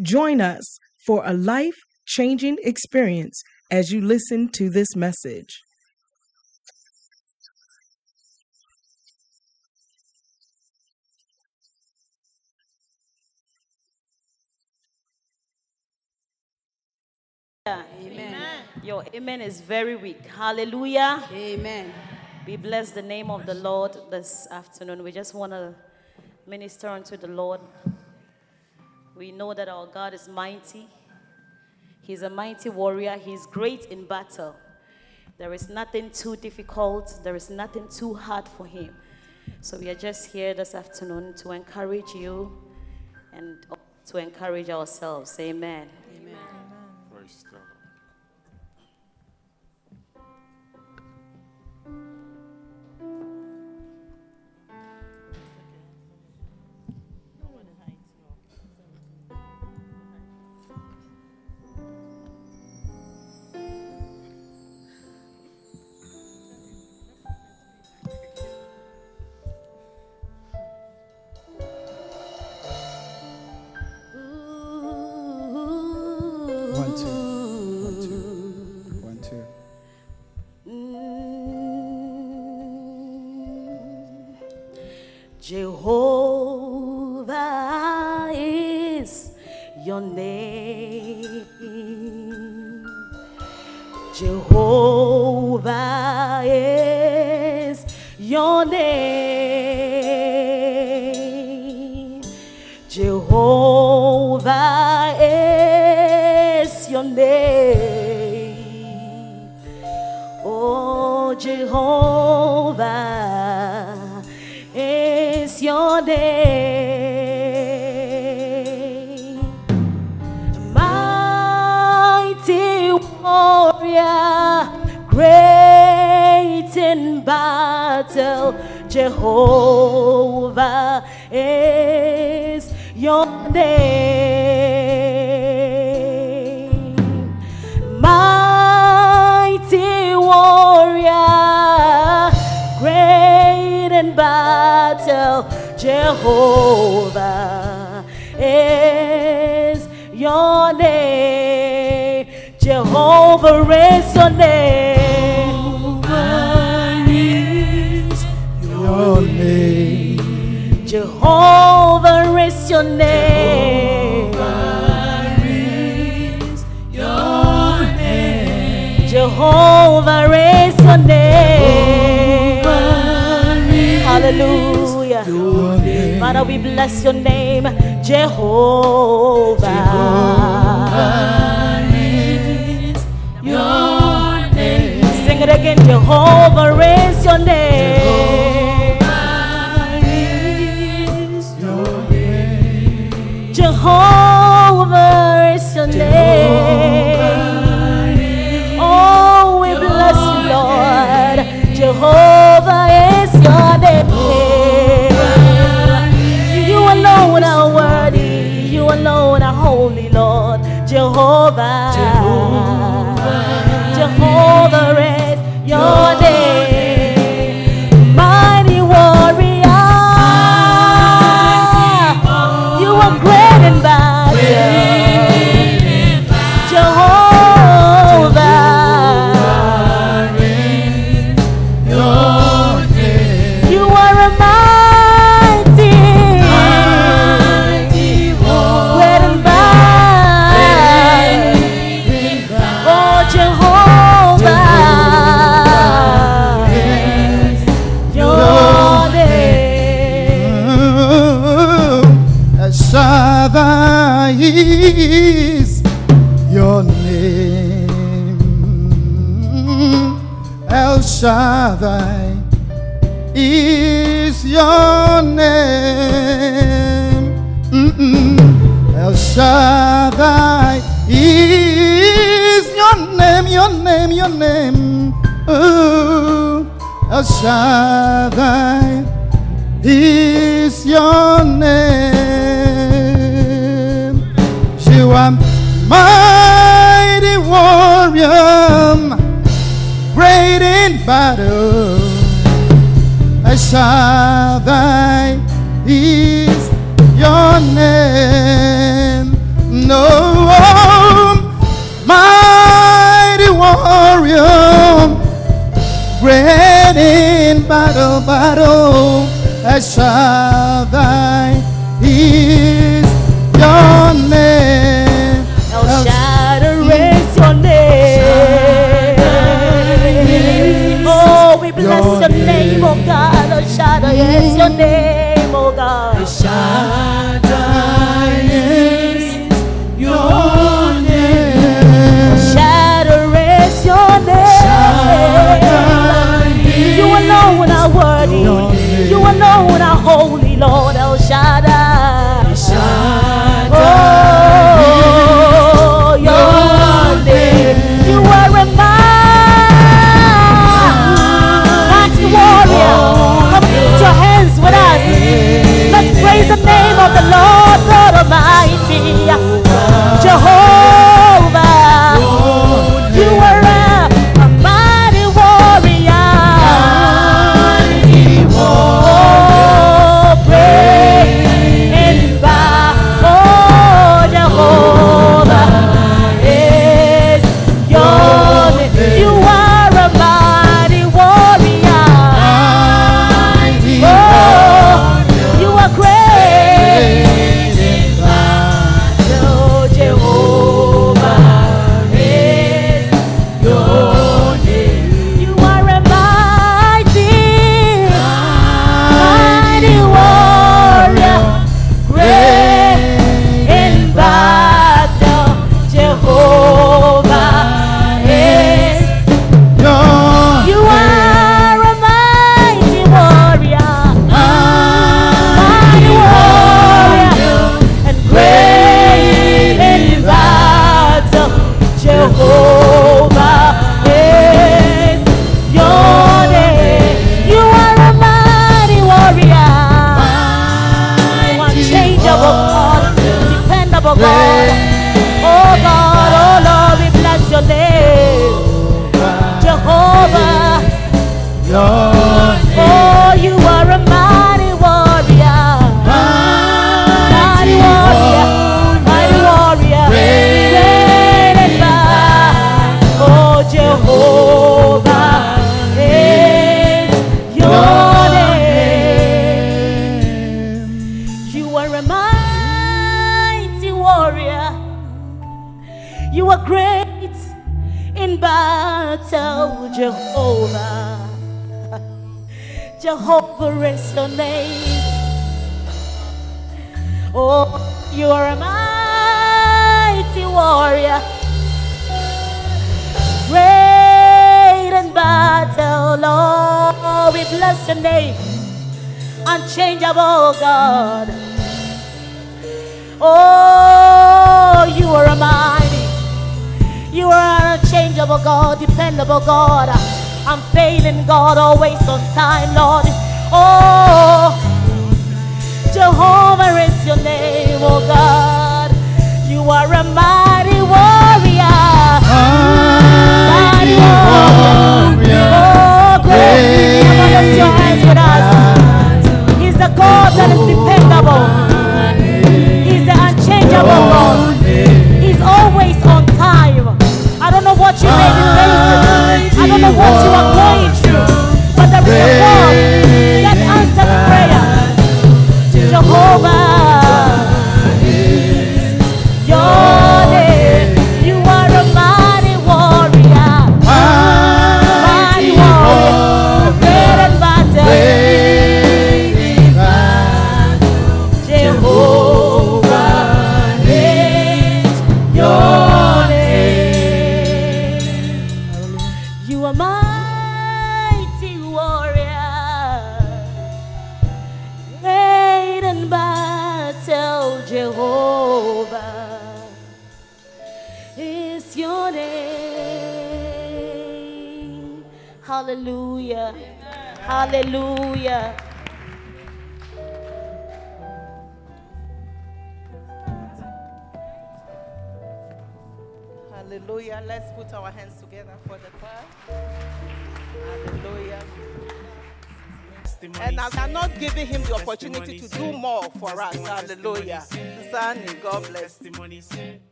Join us for a life-changing experience as you listen to this message. Amen. Your amen is very weak. Hallelujah. Amen. We bless the name of the Lord this afternoon. We just want to minister unto the Lord. We know that our God is mighty. He's a mighty warrior. He's great in battle. There is nothing too difficult, there is nothing too hard for him. So we are just here this afternoon to encourage you and to encourage ourselves. Amen. Jehovah is your name. Oh, Jehovah is your name. Mighty warrior, great in battle, Jehovah is your name. Mighty warrior, great in battle, Jehovah is your name. Jehovah is your name. Jehovah is Your name. Jehovah is your name. Jehovah is your name. Hallelujah. Father, we bless your name, Jehovah. Jehovah your name. Sing it again, Jehovah is your name. Jehovah is your name. Oh, we bless you, Lord. Jehovah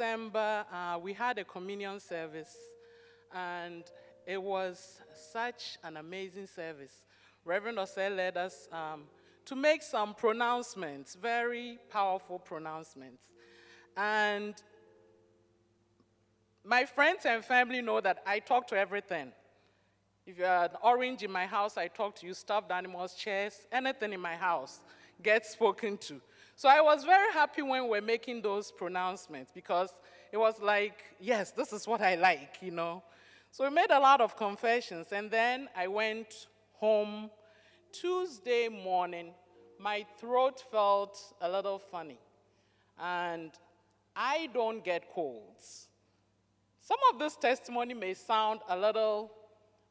December, uh, we had a communion service, and it was such an amazing service. Reverend Osei led us um, to make some pronouncements, very powerful pronouncements. And my friends and family know that I talk to everything. If you're an orange in my house, I talk to you, stuffed animals, chairs, anything in my house gets spoken to. So I was very happy when we were making those pronouncements because it was like, yes, this is what I like, you know. So we made a lot of confessions, and then I went home. Tuesday morning, my throat felt a little funny, and I don't get colds. Some of this testimony may sound a little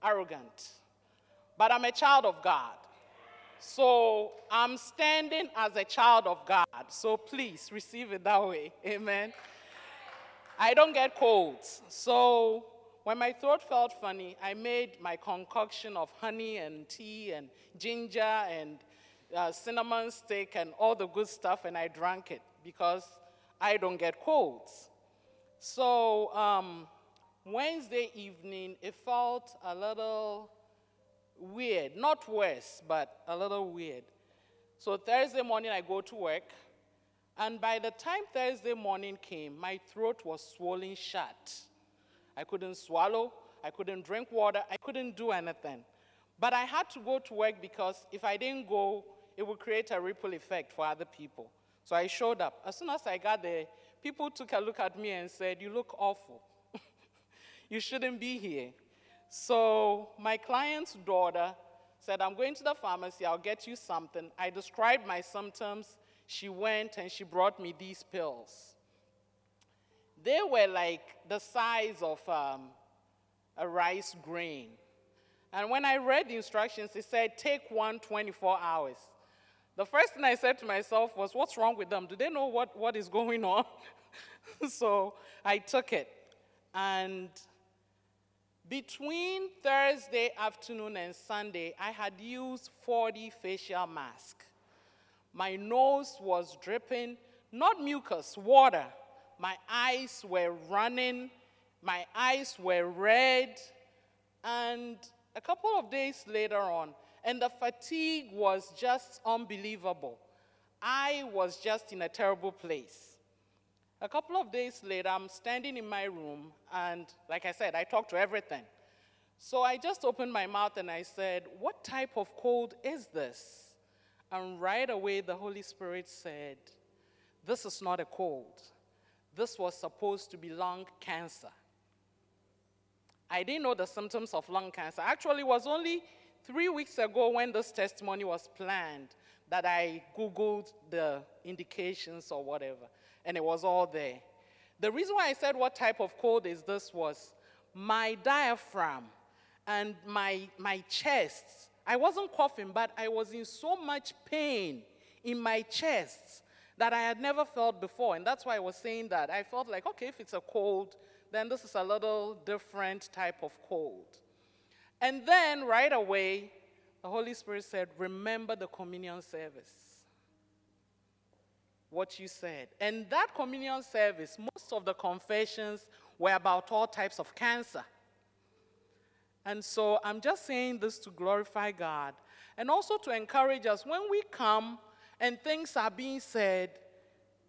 arrogant, but I'm a child of God. So I'm standing as a child of God. So please receive it that way. Amen. I don't get colds. So when my throat felt funny, I made my concoction of honey and tea and ginger and uh, cinnamon stick and all the good stuff, and I drank it because I don't get colds. So um, Wednesday evening, it felt a little weird, not worse, but a little weird. So Thursday morning, I go to work, and by the time Thursday morning came, my throat was swollen shut. I couldn't swallow, I couldn't drink water, I couldn't do anything. But I had to go to work because if I didn't go, it would create a ripple effect for other people. So I showed up. As soon as I got there, people took a look at me and said, You look awful. you shouldn't be here. So my client's daughter said, I'm going to the pharmacy, I'll get you something. I described my symptoms. She went and she brought me these pills. They were like the size of um, a rice grain. And when I read the instructions, it said, take one 24 hours. The first thing I said to myself was, What's wrong with them? Do they know what, what is going on? so I took it. And between Thursday afternoon and Sunday, I had used 40 facial masks. My nose was dripping, not mucus, water. My eyes were running, my eyes were red. And a couple of days later on, and the fatigue was just unbelievable. I was just in a terrible place. A couple of days later, I'm standing in my room, and like I said, I talk to everything. So I just opened my mouth and I said, What type of cold is this? And right away, the Holy Spirit said, This is not a cold. This was supposed to be lung cancer. I didn't know the symptoms of lung cancer. Actually, it was only three weeks ago when this testimony was planned that I Googled the indications or whatever, and it was all there. The reason why I said what type of cold is this was my diaphragm and my, my chest. I wasn't coughing, but I was in so much pain in my chest that I had never felt before. And that's why I was saying that. I felt like, okay, if it's a cold, then this is a little different type of cold. And then right away, the Holy Spirit said, Remember the communion service. What you said. And that communion service, most of the confessions were about all types of cancer. And so I'm just saying this to glorify God. and also to encourage us when we come and things are being said.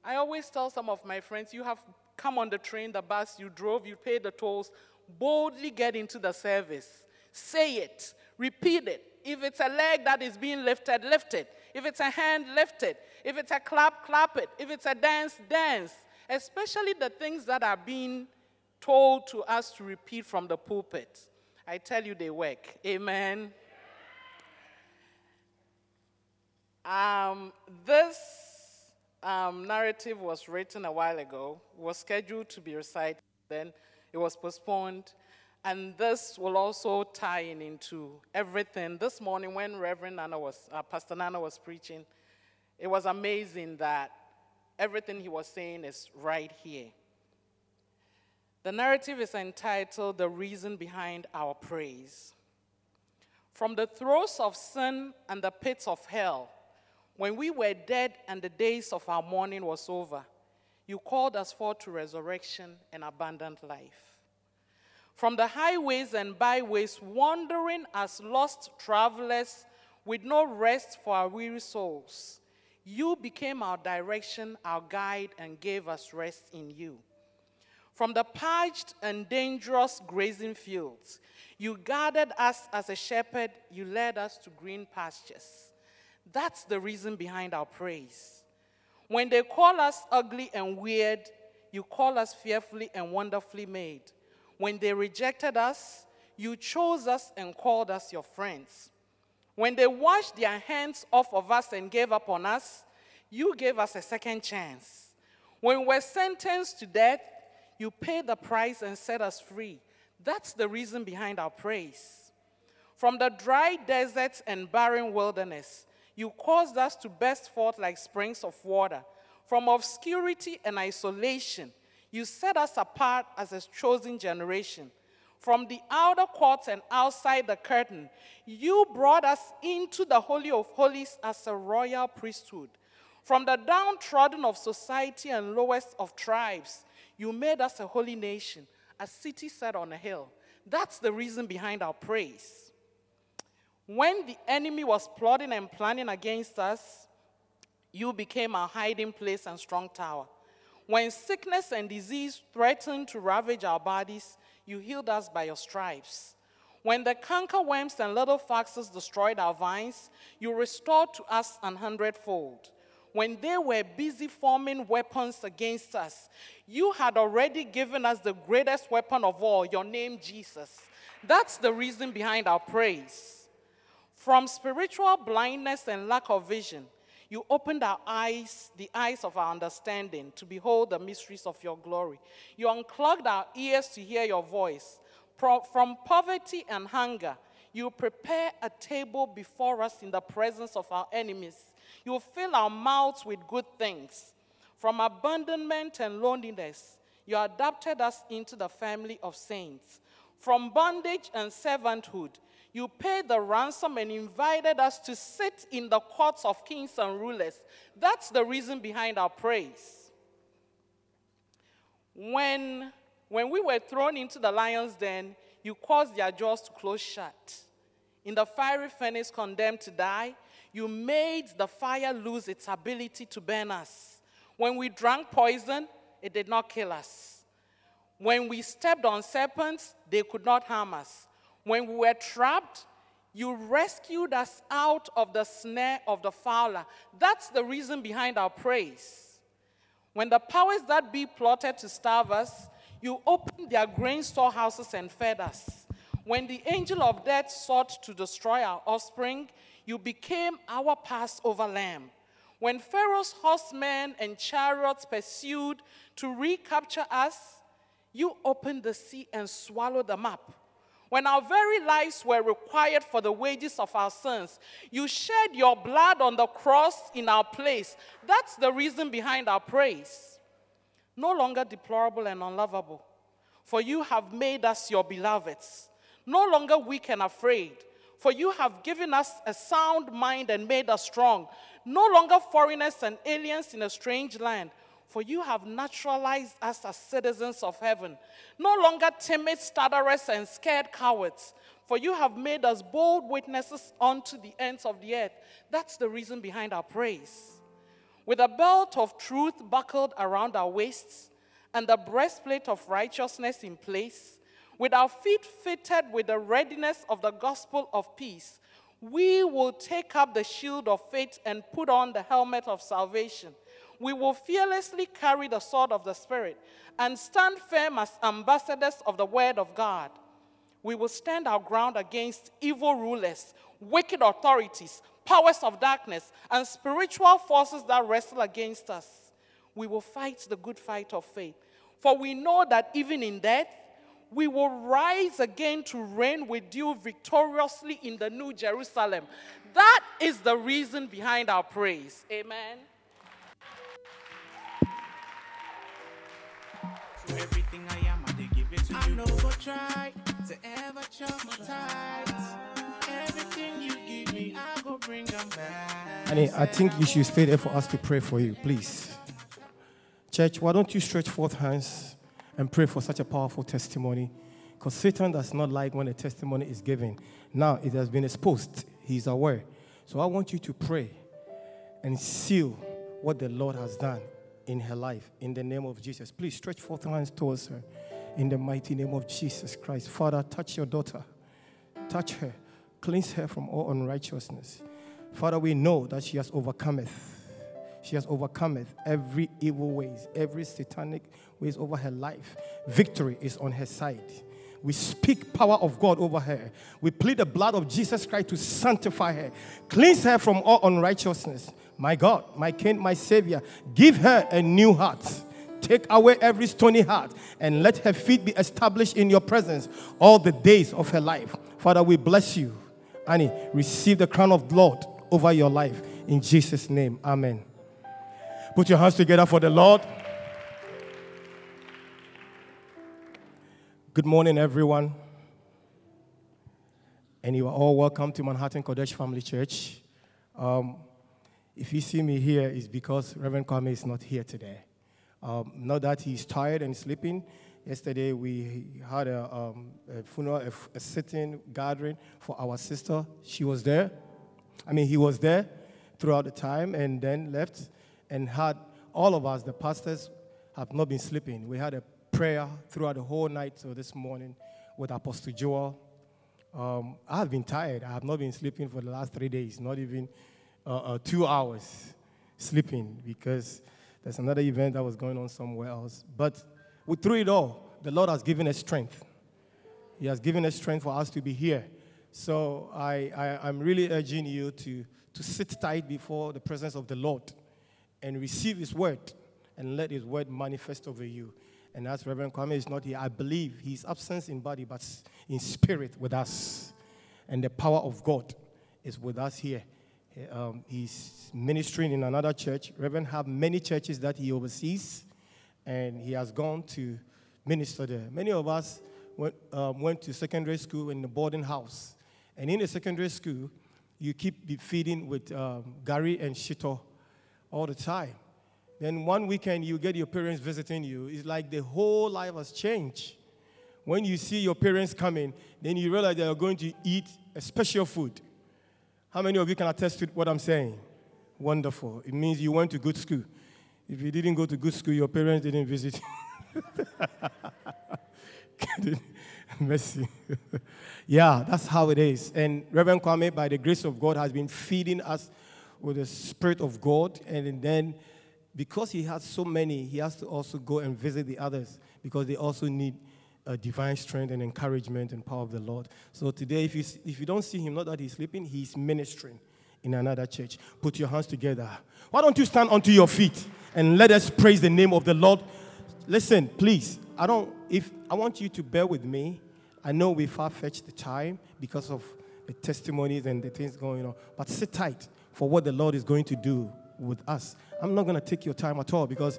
I always tell some of my friends, you have come on the train, the bus, you drove, you paid the tolls, boldly get into the service. Say it, repeat it. If it's a leg that is being lifted, lift it. If it's a hand, lift it. If it's a clap, clap it. If it's a dance, dance. Especially the things that are being told to us to repeat from the pulpit. I tell you, they work. Amen. Um, this um, narrative was written a while ago, was scheduled to be recited, then it was postponed. And this will also tie in into everything. This morning, when Reverend Nana was, uh, Pastor Nana was preaching, it was amazing that everything he was saying is right here. The narrative is entitled The Reason Behind Our Praise. From the throes of sin and the pits of hell, when we were dead and the days of our mourning was over, you called us forth to resurrection and abundant life. From the highways and byways, wandering as lost travelers with no rest for our weary souls, you became our direction, our guide, and gave us rest in you. From the parched and dangerous grazing fields, you guarded us as a shepherd, you led us to green pastures. That's the reason behind our praise. When they call us ugly and weird, you call us fearfully and wonderfully made. When they rejected us, you chose us and called us your friends. When they washed their hands off of us and gave up on us, you gave us a second chance. When we were sentenced to death, you paid the price and set us free. That's the reason behind our praise. From the dry deserts and barren wilderness, you caused us to burst forth like springs of water. From obscurity and isolation, you set us apart as a chosen generation. From the outer courts and outside the curtain, you brought us into the Holy of Holies as a royal priesthood. From the downtrodden of society and lowest of tribes, you made us a holy nation, a city set on a hill. That's the reason behind our praise. When the enemy was plotting and planning against us, you became our hiding place and strong tower. When sickness and disease threatened to ravage our bodies, you healed us by your stripes. When the cankerworms and little foxes destroyed our vines, you restored to us an hundredfold. When they were busy forming weapons against us, you had already given us the greatest weapon of all, your name, Jesus. That's the reason behind our praise. From spiritual blindness and lack of vision, you opened our eyes, the eyes of our understanding, to behold the mysteries of your glory. You unclogged our ears to hear your voice. From poverty and hunger, you prepare a table before us in the presence of our enemies. You fill our mouths with good things. From abandonment and loneliness, you adopted us into the family of saints. From bondage and servanthood, you paid the ransom and invited us to sit in the courts of kings and rulers. That's the reason behind our praise. When, when we were thrown into the lion's den, you caused their jaws to close shut. In the fiery furnace, condemned to die, you made the fire lose its ability to burn us. When we drank poison, it did not kill us. When we stepped on serpents, they could not harm us. When we were trapped, you rescued us out of the snare of the fowler. That's the reason behind our praise. When the powers that be plotted to starve us, you opened their grain storehouses and fed us. When the angel of death sought to destroy our offspring, you became our Passover lamb. When Pharaoh's horsemen and chariots pursued to recapture us, you opened the sea and swallowed them up. When our very lives were required for the wages of our sins, you shed your blood on the cross in our place. That's the reason behind our praise. No longer deplorable and unlovable, for you have made us your beloveds. No longer weak and afraid, for you have given us a sound mind and made us strong. No longer foreigners and aliens in a strange land, For you have naturalized us as citizens of heaven, no longer timid stutterers and scared cowards. For you have made us bold witnesses unto the ends of the earth. That's the reason behind our praise. With a belt of truth buckled around our waists, and the breastplate of righteousness in place, with our feet fitted with the readiness of the gospel of peace, we will take up the shield of faith and put on the helmet of salvation. We will fearlessly carry the sword of the Spirit and stand firm as ambassadors of the word of God. We will stand our ground against evil rulers, wicked authorities, powers of darkness, and spiritual forces that wrestle against us. We will fight the good fight of faith. For we know that even in death, we will rise again to reign with you victoriously in the New Jerusalem. That is the reason behind our praise. Amen. Try to ever chop my. Everything you give me, I go bring them back. Honey, I think you should stay there for us to pray for you, please. Church, why don't you stretch forth hands and pray for such a powerful testimony? Because Satan does not like when a testimony is given. Now it has been exposed, he's aware. So I want you to pray and seal what the Lord has done in her life in the name of Jesus. Please stretch forth hands towards her in the mighty name of Jesus Christ. Father, touch your daughter, touch her, cleanse her from all unrighteousness. Father, we know that she has overcometh. She has overcometh every evil ways, every satanic ways over her life. Victory is on her side. We speak power of God over her. We plead the blood of Jesus Christ to sanctify her, cleanse her from all unrighteousness. My God, my King, my Savior, give her a new heart. Take away every stony heart and let her feet be established in your presence all the days of her life. Father, we bless you. Annie, receive the crown of Lord over your life. In Jesus' name, amen. Put your hands together for the Lord. Good morning, everyone. And you are all welcome to Manhattan Kodesh Family Church. Um, if you see me here, it's because Reverend Kwame is not here today. Um, not that he's tired and sleeping. Yesterday we had a, um, a funeral, a, a sitting gathering for our sister. She was there. I mean, he was there throughout the time and then left and had all of us, the pastors, have not been sleeping. We had a prayer throughout the whole night so this morning with Apostle Joel. Um, I have been tired. I have not been sleeping for the last three days, not even uh, uh, two hours sleeping because there's another event that was going on somewhere else. But we, through it all, the Lord has given us strength. He has given us strength for us to be here. So I, I, I'm really urging you to, to sit tight before the presence of the Lord and receive His word and let His word manifest over you. And as Reverend Kwame is not here, I believe He's absent in body but in spirit with us. And the power of God is with us here. Um, he's ministering in another church. Reverend have many churches that he oversees, and he has gone to minister there. Many of us went, um, went to secondary school in the boarding house. And in the secondary school, you keep feeding with um, gari and Shito all the time. Then one weekend, you get your parents visiting you. It's like the whole life has changed. When you see your parents coming, then you realize they are going to eat a special food. How many of you can attest to what I'm saying? Wonderful. It means you went to good school. If you didn't go to good school, your parents didn't visit you. Mercy. yeah, that's how it is. And Reverend Kwame, by the grace of God, has been feeding us with the Spirit of God. And then, because he has so many, he has to also go and visit the others because they also need uh, divine strength and encouragement and power of the Lord. So today, if you, if you don't see him, not that he's sleeping, he's ministering in another church. Put your hands together. Why don't you stand onto your feet and let us praise the name of the Lord? Listen, please. I don't. If I want you to bear with me, I know we far fetched the time because of the testimonies and the things going on. But sit tight for what the Lord is going to do with us. I'm not going to take your time at all because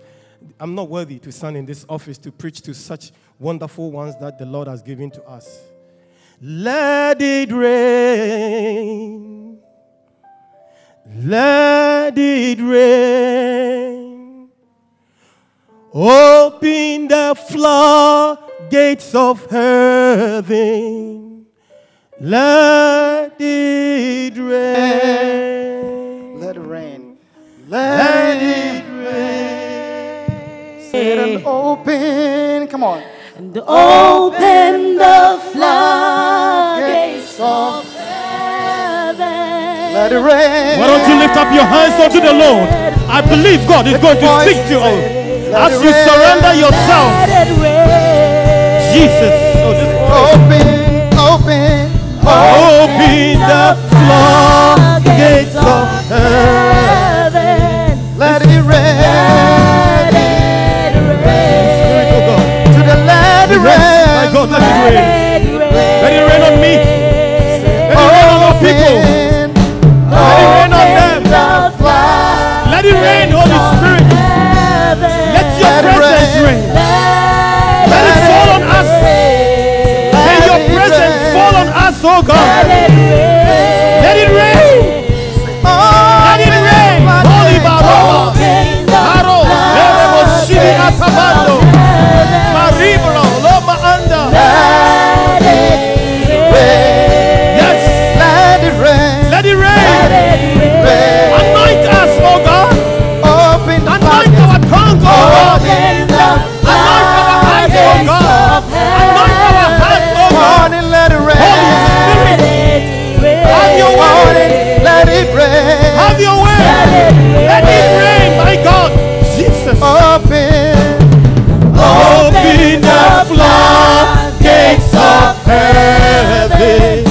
I'm not worthy to stand in this office to preach to such wonderful ones that the Lord has given to us. Let it rain. Let it rain. Open the floodgates of heaven. Let it rain. Let it rain. Let it rain. Say it and open. Come on. And open the floodgates of heaven. Let it rain. Why don't you lift up your hands unto the Lord? I believe God is going to speak to you as you surrender yourself. Let it rain. Jesus. Oh, this Open, open, Open the floodgates of heaven. God, let it rain. Let it rain. Let it rain on me. Let it rain on our people. Let it rain on them. Let it rain, Holy Spirit. Let your presence rain. Let it fall on us. May your presence fall on us, oh God. Let it rain. Let it rain. Let it rain. Holy Baba. Haro. Erebo Shiri Atabando. Maribro. Loma Anda. Yes. Let it rain. Let it rain. Anoint us, oh God. Open the Anoint our tongue, oh God. Anoint our oh God. Anoint our hearts, oh God. morning. Let it rain. Holy Spirit, have your way. Morning. Let it rain. Have your way. Let it rain, my God. Jesus. Open. Open the of heaven.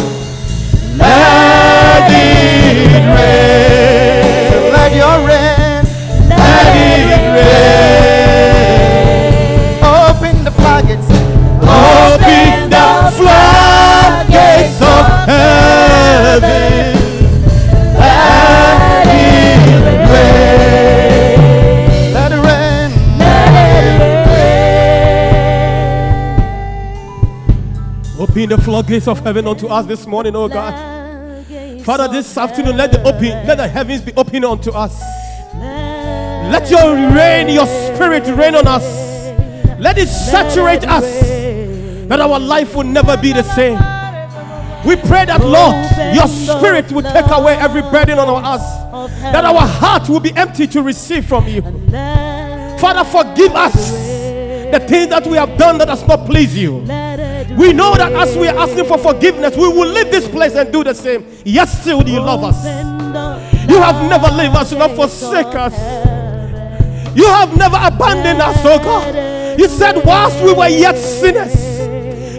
Let it rain. Let your rain. Let it rain. Open the floodgates. Open the floodgates of heaven. Open the floodgates of heaven unto us this morning, oh God. Father, this afternoon, let the open, let the heavens be open unto us. Let your rain, your spirit rain on us. Let it saturate us, that our life will never be the same. We pray that, Lord, your spirit will take away every burden on us, that our heart will be empty to receive from you. Father, forgive us the things that we have done that does not please you. We know that as we are asking for forgiveness, we will leave this place and do the same. Yes, still you love us. You have never left us nor forsake us. You have never abandoned us, oh God. You said, whilst we were yet sinners,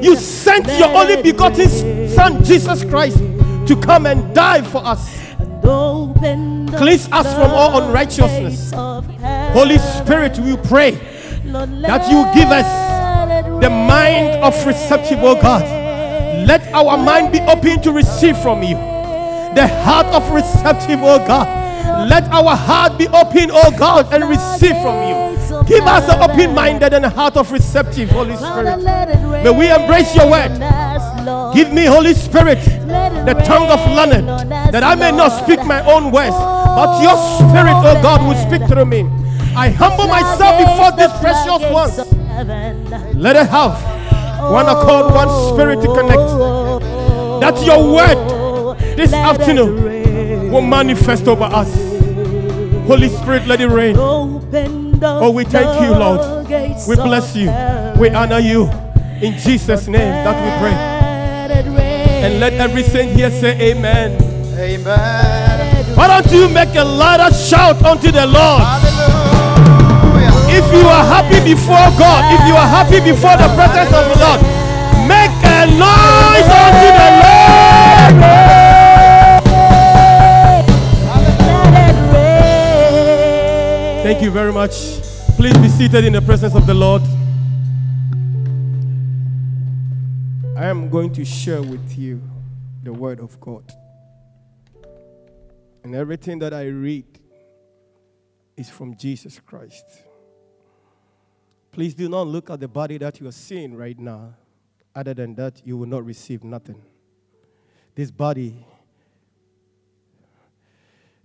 you sent your only begotten Son, Jesus Christ, to come and die for us. Cleanse us from all unrighteousness. Holy Spirit, we pray that you give us the mind of receptive, oh God. Let our mind be open to receive from you. The heart of receptive, oh God. Let our heart be open, oh God, and receive from you. Give us an open minded and a heart of receptive, Holy Spirit. May we embrace your word. Give me, Holy Spirit, the tongue of learning, that I may not speak my own words, but your spirit, oh God, will speak through me. I humble myself before these precious ones. Let it have one accord, one spirit to connect. That your word this afternoon will manifest over us. Holy Spirit, let it rain. Oh, we thank you, Lord. We bless you. We honor you. In Jesus' name that we pray. And let every saint here say amen. Amen. Why don't you make a louder shout unto the Lord? If you are happy before God, if you are happy before the presence of the Lord, make a noise unto the Lord. Thank you very much. Please be seated in the presence of the Lord. I am going to share with you the Word of God. And everything that I read is from Jesus Christ. Please do not look at the body that you are seeing right now. Other than that, you will not receive nothing. This body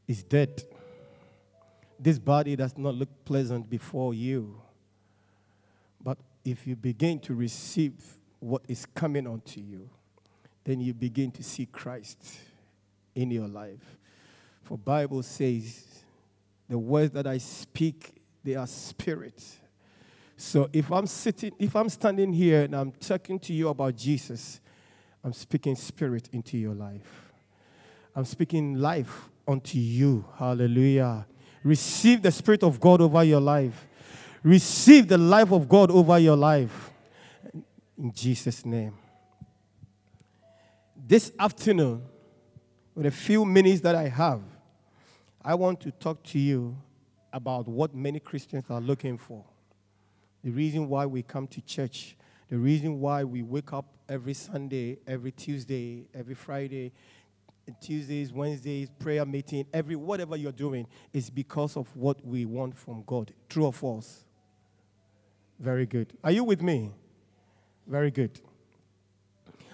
is dead. This body does not look pleasant before you. But if you begin to receive what is coming onto you, then you begin to see Christ in your life. For Bible says, the words that I speak, they are spirit. So if I'm sitting, if I'm standing here and I'm talking to you about Jesus, I'm speaking spirit into your life. I'm speaking life unto you. Hallelujah. Receive the Spirit of God over your life. Receive the life of God over your life. In Jesus' name. This afternoon, with a few minutes that I have, I want to talk to you about what many Christians are looking for. The reason why we come to church, the reason why we wake up every Sunday, every Tuesday, every Friday, Tuesdays, Wednesdays, prayer meeting, every whatever you're doing is because of what we want from God. True or false? Very good. Are you with me? Very good.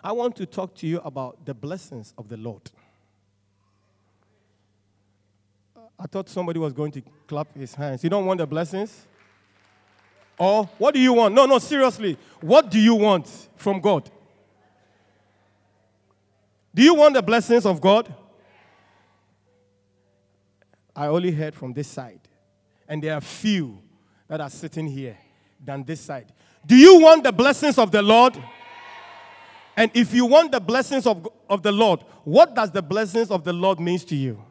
I want to talk to you about the blessings of the Lord. I thought somebody was going to clap his hands. You don't want the blessings? Or what do you want? No, no, seriously. What do you want from God? Do you want the blessings of God? I only heard from this side. And there are few that are sitting here than this side. Do you want the blessings of the Lord? And if you want the blessings of, of the Lord, what does the blessings of the Lord means to you?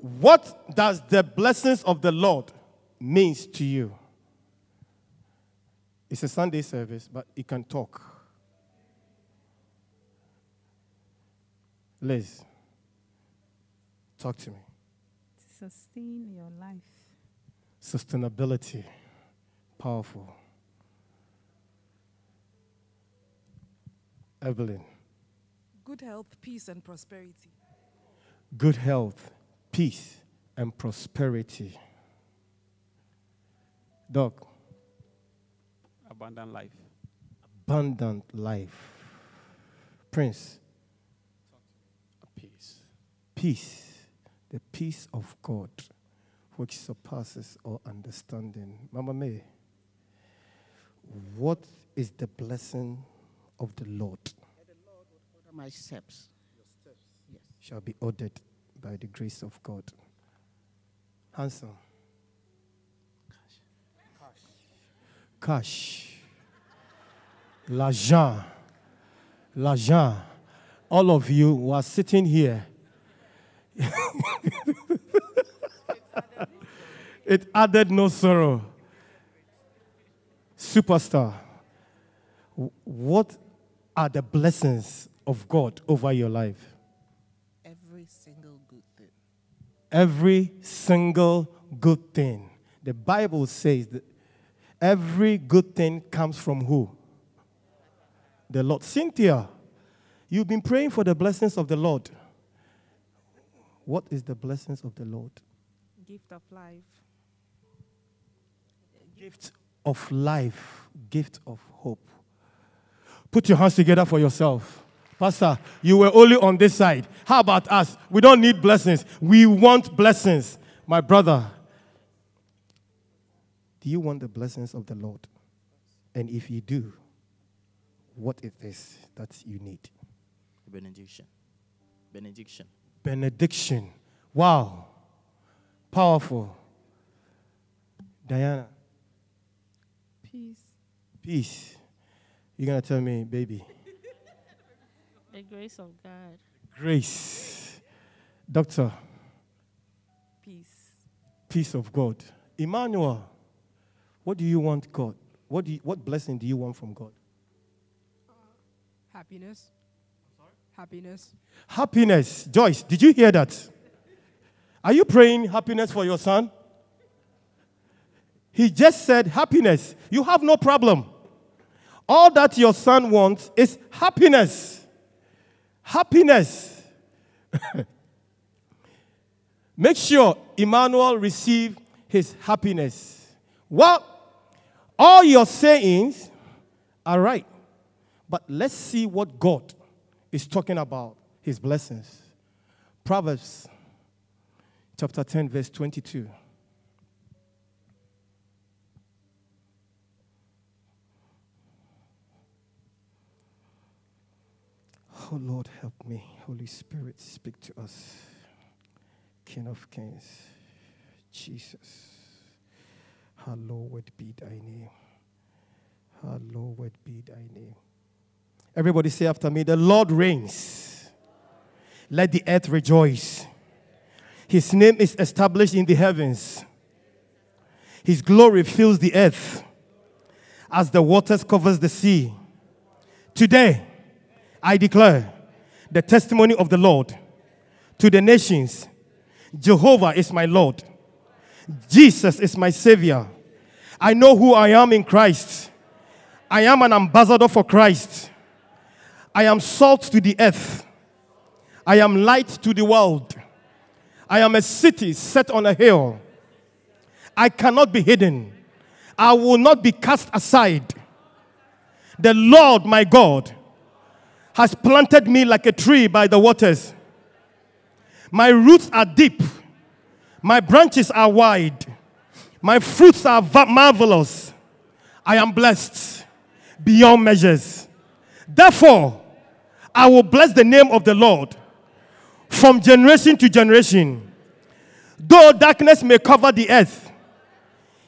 What does the blessings of the Lord means to you? It's a Sunday service, but you can talk. Liz, talk to me. To sustain your life. Sustainability, powerful. Evelyn, Good health, peace, and prosperity. good health, peace, and prosperity. Doc, Abundant life. abundant life. Prince, Peace. peace, the peace of God, which surpasses all understanding. Mama May, what is the blessing of the Lord Order my steps. Yes. shall be ordered by the grace of God? Handsome. Cash. L'argent. L'argent. All of you who are sitting here, it added no sorrow. Superstar. What are the blessings of God over your life? Every single good thing. Every single good thing. The Bible says that every good thing comes from who? The Lord. Cynthia, you've been praying for the blessings of the Lord. What is the blessings of the Lord? Gift of life. Gift of life, gift of hope. Put your hands together for yourself. Pastor, you were only on this side. How about us? We don't need blessings. We want blessings. My brother, do you want the blessings of the Lord? And if you do, what is this that you need? Benediction. Benediction. Benediction. Wow. Powerful. Diana, Peace. peace. You're going to tell me, baby. The grace of God. Grace. Doctor, Peace. peace of God. Emmanuel, what do you want, God? What, do you, what blessing do you want from God? Happiness. Happiness. Happiness. Joyce, did you hear that? Are you praying happiness for your son? He just said happiness. You have no problem. All that your son wants is happiness. Happiness. Make sure Emmanuel receive his happiness. Well, all your sayings are right. But let's see what God is talking about his blessings. Proverbs chapter 10, verse 22. Oh Lord, help me. Holy Spirit, speak to us. King of Kings, Jesus. Hallowed be thy name. Hallowed be thy name. Everybody say after me, the Lord reigns. Let the earth rejoice. His name is established in the heavens. His glory fills the earth as the waters covers the sea. Today, I declare the testimony of the Lord to the nations. Jehovah is my Lord. Jesus is my Savior. I know who I am in Christ. I am an ambassador for Christ. I am salt to the earth. I am light to the world. I am a city set on a hill. I cannot be hidden. I will not be cast aside. The Lord my God has planted me like a tree by the waters. My roots are deep. My branches are wide. My fruits are va- marvelous. I am blessed beyond measures. Therefore, I will bless the name of the Lord from generation to generation. Though darkness may cover the earth,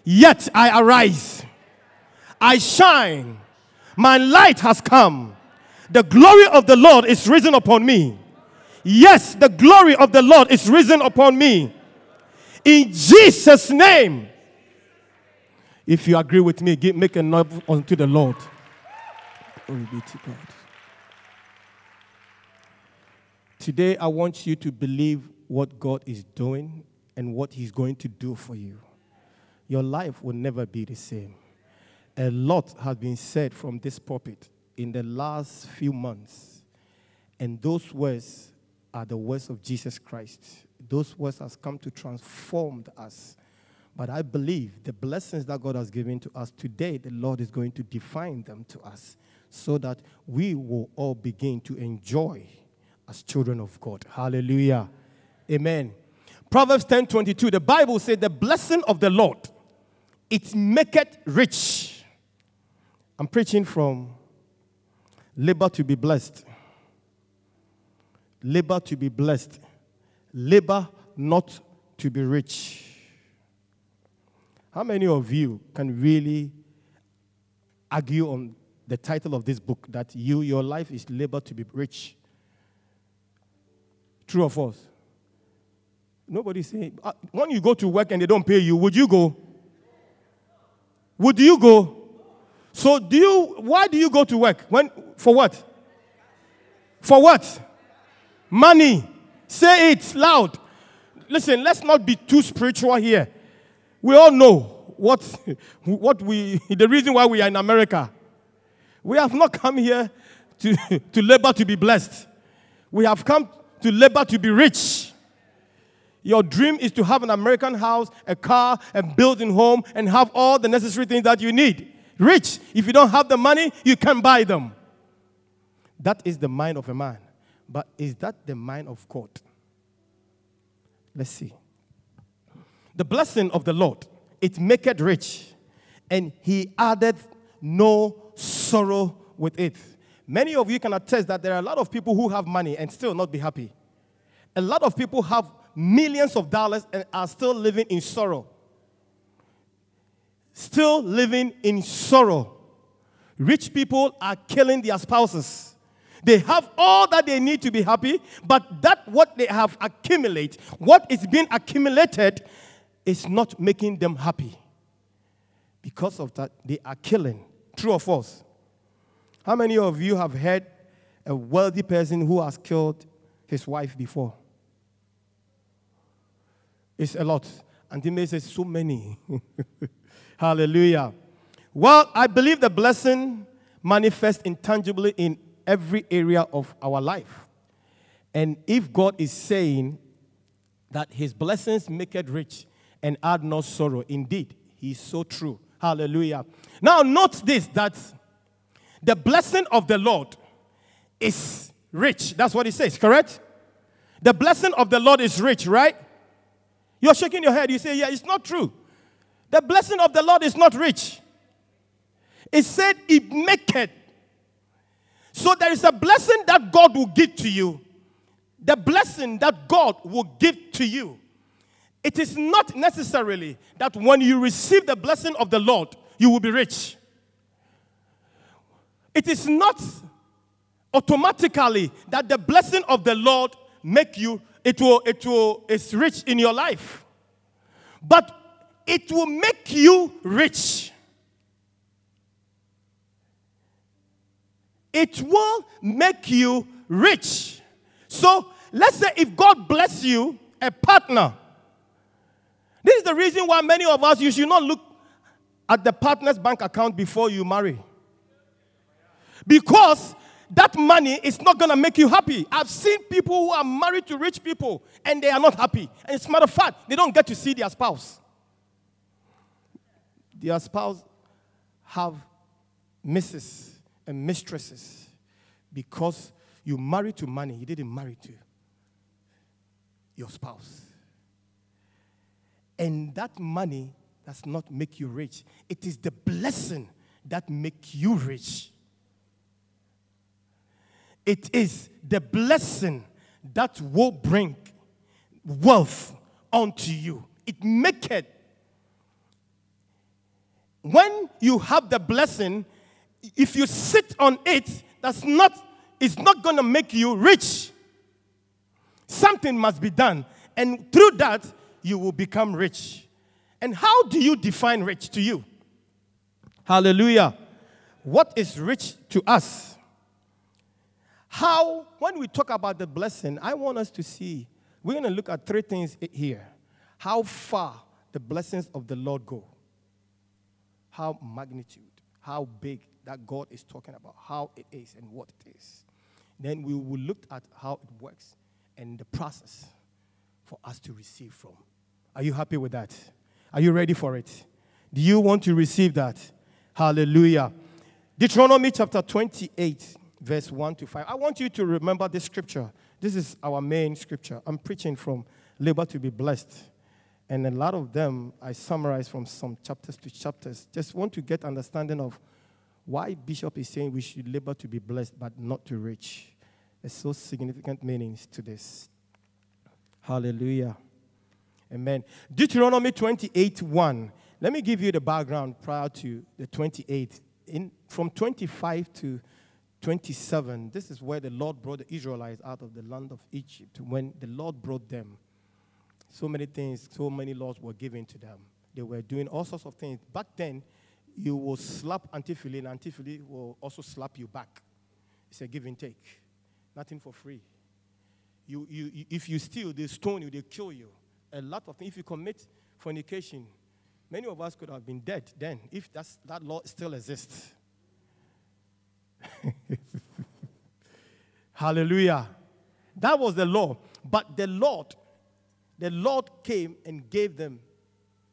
yet I arise. I shine. My light has come. The glory of the Lord is risen upon me. Yes, the glory of the Lord is risen upon me. In Jesus' name. If you agree with me, give, make a noise unto the Lord. Glory be to God. Today, I want you to believe what God is doing and what He's going to do for you. Your life will never be the same. A lot has been said from this pulpit in the last few months, and those words are the words of Jesus Christ. Those words has come to transform us. But I believe the blessings that God has given to us today, the Lord is going to define them to us so that we will all begin to enjoy as children of God. Hallelujah. Amen. Proverbs 10 22, the Bible says, The blessing of the Lord, it maketh rich. I'm preaching from labor to be blessed. Labor to be blessed. Labor not to be rich. How many of you can really argue on the title of this book that you, your life is labor to be rich? True or false? Nobody's saying. Uh, when you go to work and they don't pay you, would you go? Would you go? So do you? Why do you go to work? When for what? For what? Money. Say it loud. Listen, let's not be too spiritual here. We all know what, what we, the reason why we are in America. We have not come here to, to labor to be blessed. We have come to labor to be rich. Your dream is to have an American house, a car, a building home, and have all the necessary things that you need. Rich. If you don't have the money, you can buy them. That is the mind of a man. But is that the mind of God? Let's see. The blessing of the Lord, it maketh rich, and he added no sorrow with it. Many of you can attest that there are a lot of people who have money and still not be happy. A lot of people have millions of dollars and are still living in sorrow. Still living in sorrow. Rich people are killing their spouses. They have all that they need to be happy, but that what they have accumulated, what is being accumulated, is not making them happy. Because of that, they are killing. True or false? How many of you have heard a wealthy person who has killed his wife before? It's a lot. And they may say, so many. Hallelujah. Well, I believe the blessing manifests intangibly in every area of our life. And if God is saying that his blessings make it rich and add no sorrow, indeed, he is so true. Hallelujah. Now, note this that the blessing of the Lord is rich. That's what he says, correct? The blessing of the Lord is rich, right? You're shaking your head. You say, Yeah, it's not true. The blessing of the Lord is not rich. It said, It maketh. So there is a blessing that God will give to you. The blessing that God will give to you. It is not necessarily that when you receive the blessing of the Lord, you will be rich. It is not automatically that the blessing of the Lord make you it will it will is rich in your life. But it will make you rich. It will make you rich. So let's say if God bless you a partner. This is the reason why many of us you should not look at the partner's bank account before you marry. Because that money is not going to make you happy. I've seen people who are married to rich people and they are not happy. And as a matter of fact, they don't get to see their spouse. Their spouse have misses and mistresses because you married to money, you didn't marry to your spouse. And that money does not make you rich. It is the blessing that make you rich. It is the blessing that will bring wealth unto you. It make it. When you have the blessing, if you sit on it, that's not, it's not going to make you rich. Something must be done. And through that, you will become rich. And how do you define rich to you? Hallelujah. What is rich to us? How, when we talk about the blessing, I want us to see, we're going to look at three things here. How far the blessings of the Lord go, how magnitude, how big that God is talking about, how it is and what it is. Then we will look at how it works and the process for us to receive from. Are you happy with that? Are you ready for it? Do you want to receive that? Hallelujah. Deuteronomy chapter 28 verse 1 to 5. I want you to remember this scripture. This is our main scripture. I'm preaching from Labor to be Blessed. And a lot of them I summarize from some chapters to chapters. Just want to get understanding of why Bishop is saying we should labor to be blessed but not to rich. There's so significant meanings to this. Hallelujah. Amen. Deuteronomy 28 1. Let me give you the background prior to the 28. In, from 25 to 27, this is where the Lord brought the Israelites out of the land of Egypt. When the Lord brought them, so many things, so many laws were given to them. They were doing all sorts of things. Back then, you will slap Antiphili, and Antiphili will also slap you back. It's a give and take, nothing for free. You, you, you, if you steal, they stone you, they kill you. A lot of things. If you commit fornication, many of us could have been dead then if that's, that law still exists. Hallelujah. That was the law. But the Lord, the Lord came and gave them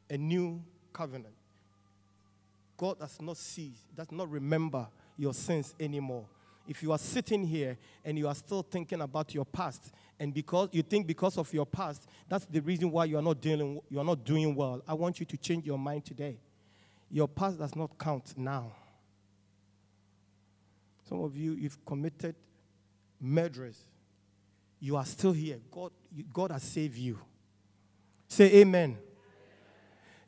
a new covenant. God does not see, does not remember your sins anymore. If you are sitting here and you are still thinking about your past, and because you think because of your past, that's the reason why you are not dealing, you are not doing well. I want you to change your mind today. Your past does not count now. Some of you, you've committed murders. You are still here. God, God has saved you. Say amen.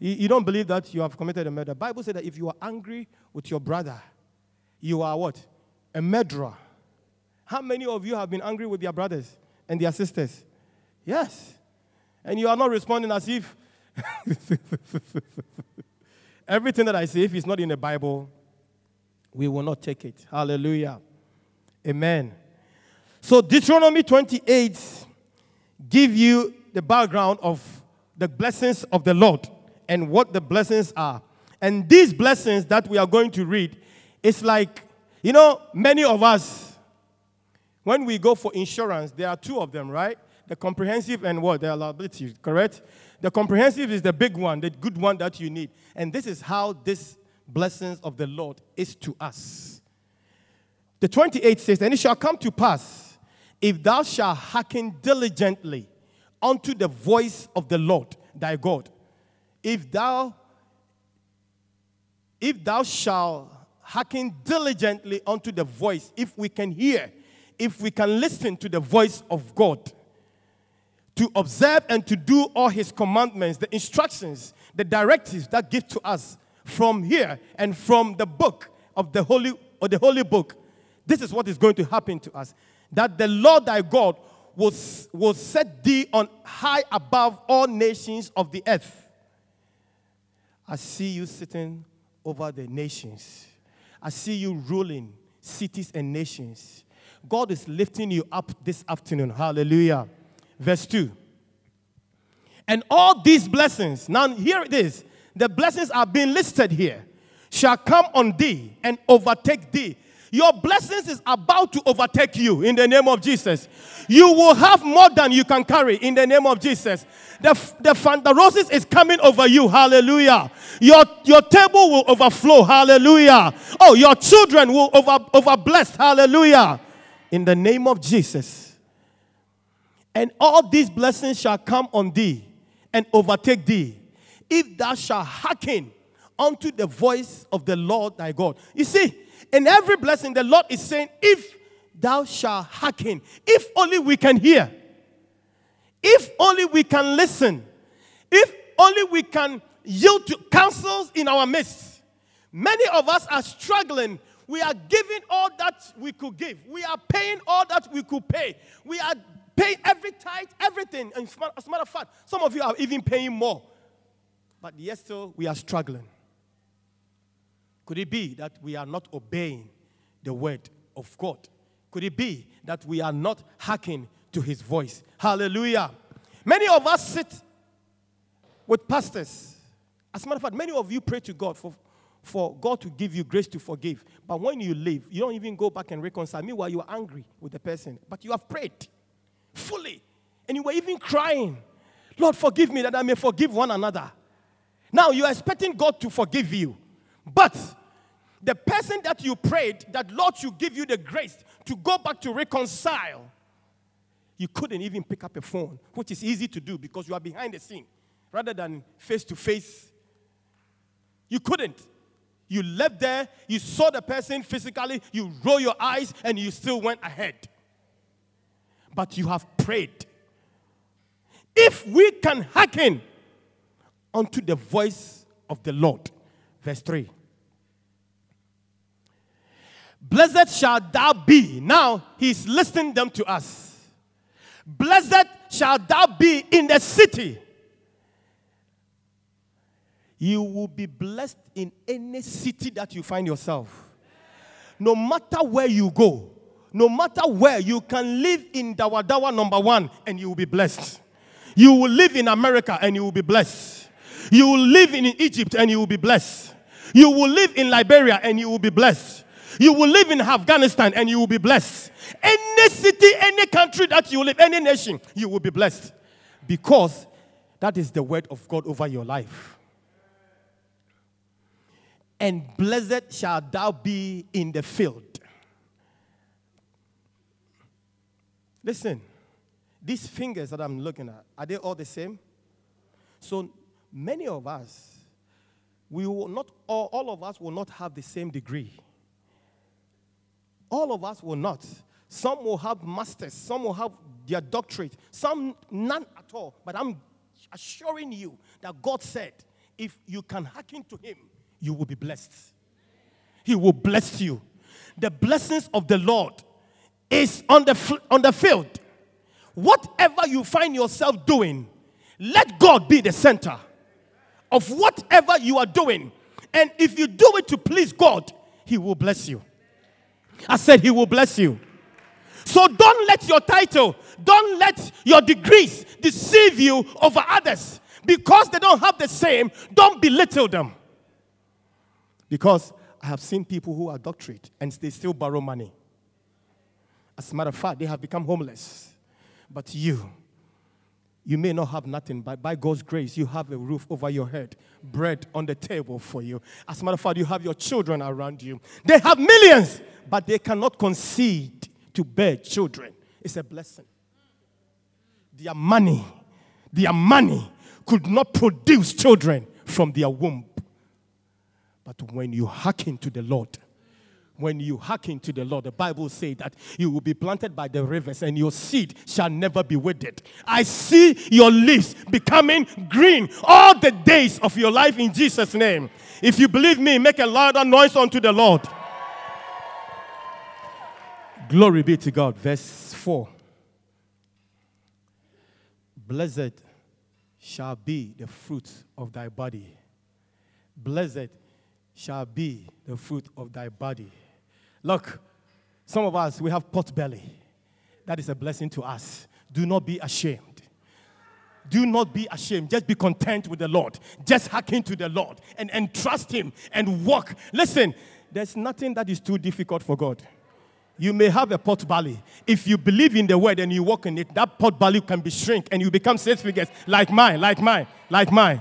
You, don't believe that you have committed a murder. Bible says that if you are angry with your brother, you are what? A murderer. How many of you have been angry with your brothers and their sisters? Yes. And you are not responding as if everything that I say, if it's not in the Bible, we will not take it. Hallelujah. Amen. So Deuteronomy 28 give you the background of the blessings of the Lord and what the blessings are. And these blessings that we are going to read, it's like, you know, many of us, when we go for insurance, there are two of them, right? The comprehensive and what? The liability, correct? The comprehensive is the big one, the good one that you need. And this is how this blessings of the Lord is to us. The 28 says, And it shall come to pass, if thou shalt hearken diligently unto the voice of the Lord thy God, if thou if thou shalt hearken diligently unto the voice, if we can hear, if we can listen to the voice of God, to observe and to do all his commandments, the instructions, the directives that give to us from here and from the book of the holy or the holy book, this is what is going to happen to us. That the Lord thy God will, will set thee on high above all nations of the earth. I see you sitting over the nations. I see you ruling cities and nations. God is lifting you up this afternoon. Hallelujah. Verse 2. And all these blessings, now here it is, the blessings are being listed here, shall come on thee and overtake thee. Your blessings is about to overtake you in the name of Jesus. You will have more than you can carry in the name of Jesus. The, the fandarosis is coming over you. Hallelujah. Your, your table will overflow. Hallelujah. Oh, your children will over, over blessed. Hallelujah. In the name of Jesus. And all these blessings shall come on thee and overtake thee if thou shalt hearken unto the voice of the Lord thy God. You see, in every blessing, the Lord is saying, if thou shalt hearken, if only we can hear, if only we can listen, if only we can yield to counsels in our midst. Many of us are struggling. We are giving all that we could give. We are paying all that we could pay. We are paying every tithe, everything. And as a matter of fact, some of you are even paying more. But yet still, we are struggling. Could it be that we are not obeying the word of God? Could it be that we are not hearkening to his voice? Hallelujah. Many of us sit with pastors. As a matter of fact, many of you pray to God for, for God to give you grace to forgive. But when you leave, you don't even go back and reconcile. Meanwhile, you are angry with the person. But you have prayed fully. And you were even crying, Lord, forgive me that I may forgive one another. Now you are expecting God to forgive you. But the person that you prayed that Lord should give you the grace to go back to reconcile, you couldn't even pick up a phone, which is easy to do because you are behind the scene rather than face to face. You couldn't. You left there, you saw the person physically, you roll your eyes, and you still went ahead. But you have prayed. If we can hearken unto the voice of the Lord, verse 3. Blessed shall thou be. Now he's listing them to us. Blessed shall thou be in the city. You will be blessed in any city that you find yourself. No matter where you go, no matter where, you can live in Dawadawa number one and you will be blessed. You will live in America and you will be blessed. You will live in Egypt and you will be blessed. You will live in Liberia and you will be blessed. You will live in Afghanistan and you will be blessed. Any city, any country that you live, any nation, you will be blessed. Because that is the word of God over your life. And blessed shall thou be in the field. Listen, these fingers that I'm looking at, are they all the same? So many of us, we will not, all, all of us will not have the same degree. All of us will not. Some will have masters, some will have their doctorate, some none at all. But I'm assuring you that God said, if you can hearken to Him, you will be blessed. He will bless you. The blessings of the Lord is on the, on the field. Whatever you find yourself doing, let God be the center of whatever you are doing. And if you do it to please God, He will bless you. I said, He will bless you. So don't let your title, don't let your degrees deceive you over others. Because they don't have the same, don't belittle them. Because I have seen people who are doctorate and they still borrow money. As a matter of fact, they have become homeless. But you, you may not have nothing, but by God's grace, you have a roof over your head, bread on the table for you. As a matter of fact, you have your children around you. They have millions, but they cannot concede to bear children. It's a blessing. Their money, their money could not produce children from their womb. But when you hearken to the Lord, when you hearken to the Lord, the Bible says that you will be planted by the rivers and your seed shall never be withered. I see your leaves becoming green all the days of your life in Jesus' name. If you believe me, make a louder noise unto the Lord. Glory be to God. Verse 4. Blessed shall be the fruit of thy body. Blessed shall be the fruit of thy body. Look, some of us, we have pot belly. That is a blessing to us. Do not be ashamed. Do not be ashamed. Just be content with the Lord. Just hearken to the Lord and, and trust Him and walk. Listen, there's nothing that is too difficult for God. You may have a pot belly. If you believe in the word and you walk in it, that pot belly can be shrink and you become six figures like mine, like mine, like mine.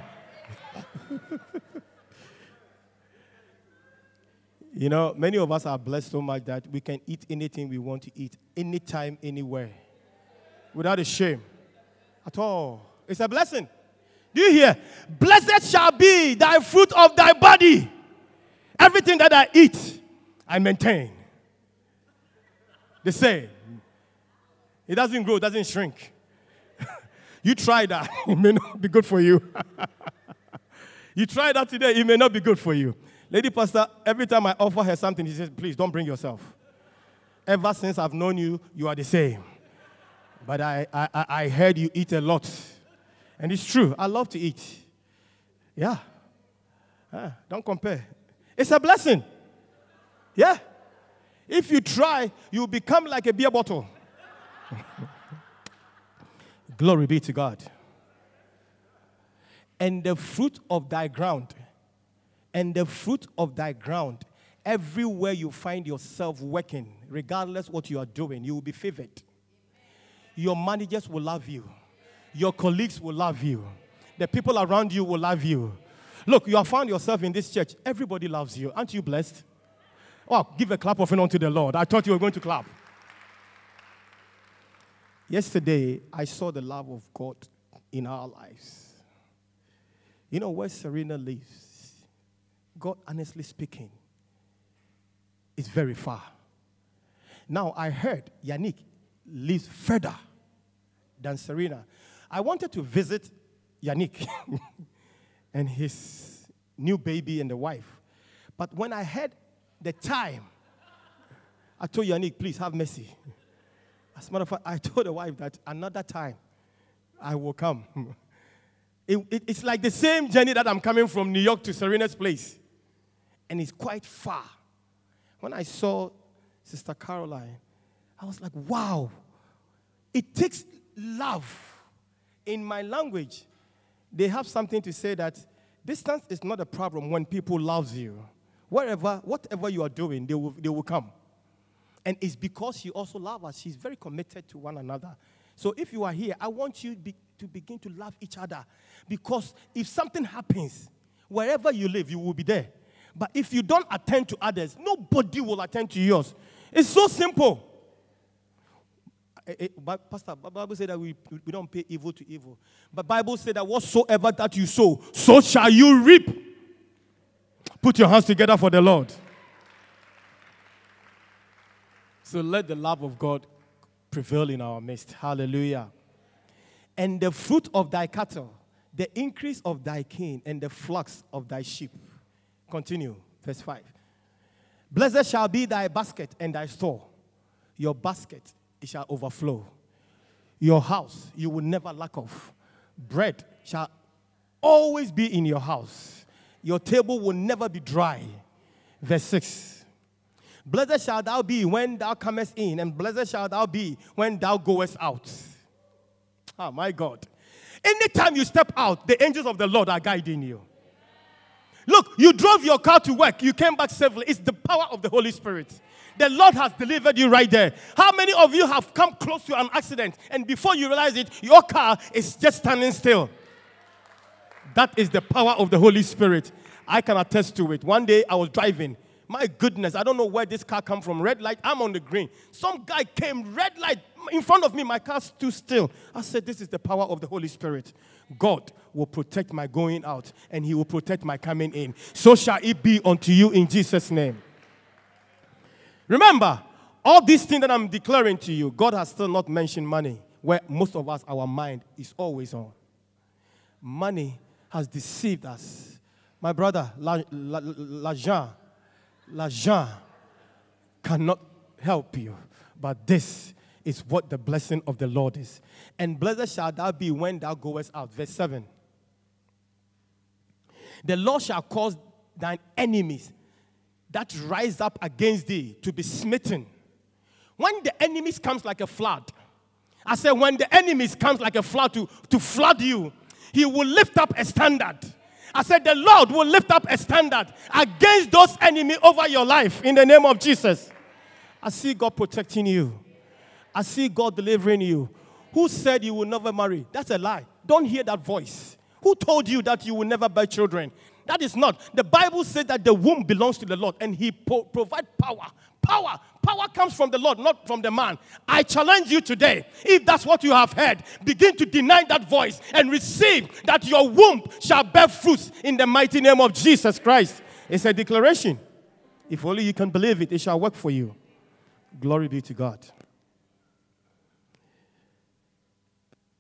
You know, many of us are blessed so much that we can eat anything we want to eat, anytime, anywhere, without a shame at all. It's a blessing. Do you hear? Blessed shall be thy fruit of thy body. Everything that I eat, I maintain. They say it doesn't grow, it doesn't shrink. you try that, it may not be good for you. you try that today, it may not be good for you. Lady Pastor, every time I offer her something, she says, please don't bring yourself. Ever since I've known you, you are the same. But I, I, I heard you eat a lot. And it's true, I love to eat. Yeah. Ah, don't compare. It's a blessing. Yeah. If you try, you become like a beer bottle. Glory be to God. And the fruit of thy ground, and the fruit of thy ground, everywhere you find yourself working, regardless what you are doing, you will be favored. Your managers will love you. Your colleagues will love you. The people around you will love you. Look, you have found yourself in this church. Everybody loves you. Aren't you blessed? Oh, give a clap of honor to the Lord. I thought you were going to clap. Yesterday, I saw the love of God in our lives. You know where Serena lives? God, honestly speaking, is very far. Now, I heard Yannick lives further than Serena. I wanted to visit Yannick and his new baby and the wife. But when I heard the time, I told Yannick, please have mercy. As a matter of fact, I told the wife that another time I will come. It, it, it's like the same journey that I'm coming from New York to Serena's place. And it's quite far. When I saw Sister Caroline, I was like, wow, it takes love. In my language, they have something to say that distance is not a problem when people love you. Wherever, whatever you are doing, they will, they will come. And it's because she also loves us. She's very committed to one another. So if you are here, I want you be, to begin to love each other. Because if something happens, wherever you live, you will be there. But if you don't attend to others, nobody will attend to yours. It's so simple. Eh, eh, but Pastor, Bible said that we, we don't pay evil to evil. But Bible said that whatsoever that you sow, so shall you reap. Put your hands together for the Lord. So let the love of God prevail in our midst. Hallelujah. And the fruit of thy cattle, the increase of thy king, and the flocks of thy sheep. Continue, verse 5. Blessed shall be thy basket and thy store. Your basket, it shall overflow. Your house, you will never lack of. Bread shall always be in your house. Your table will never be dry. Verse 6. Blessed shalt thou be when thou comest in, and blessed shalt thou be when thou goest out. Oh my God. Anytime you step out, the angels of the Lord are guiding you. Look, you drove your car to work, you came back safely. It's the power of the Holy Spirit. The Lord has delivered you right there. How many of you have come close to an accident and before you realize it, your car is just standing still? That is the power of the Holy Spirit. I can attest to it. One day I was driving. My goodness, I don't know where this car come from. Red light, I'm on the green. Some guy came, red light in front of me. My car stood still. I said, This is the power of the Holy Spirit. God will protect my going out and he will protect my coming in. So shall it be unto you in Jesus' name. Remember, all these things that I'm declaring to you, God has still not mentioned money, where most of us, our mind is always on. Money has deceived us. My brother, La- La- l'argent cannot help you. But this is what the blessing of the Lord is. And blessed shall thou be when thou goest out. Verse 7. The Lord shall cause thine enemies that rise up against thee to be smitten. When the enemies comes like a flood, I said, when the enemies comes like a flood to, to flood you, he will lift up a standard. I said, the Lord will lift up a standard against those enemies over your life in the name of Jesus. I see God protecting you. I see God delivering you. Who said you will never marry? That's a lie. Don't hear that voice. Who told you that you will never bear children? That is not. The Bible says that the womb belongs to the Lord and He pro- provides power. Power. Power comes from the Lord, not from the man. I challenge you today. If that's what you have heard, begin to deny that voice and receive that your womb shall bear fruits in the mighty name of Jesus Christ. It's a declaration. If only you can believe it, it shall work for you. Glory be to God.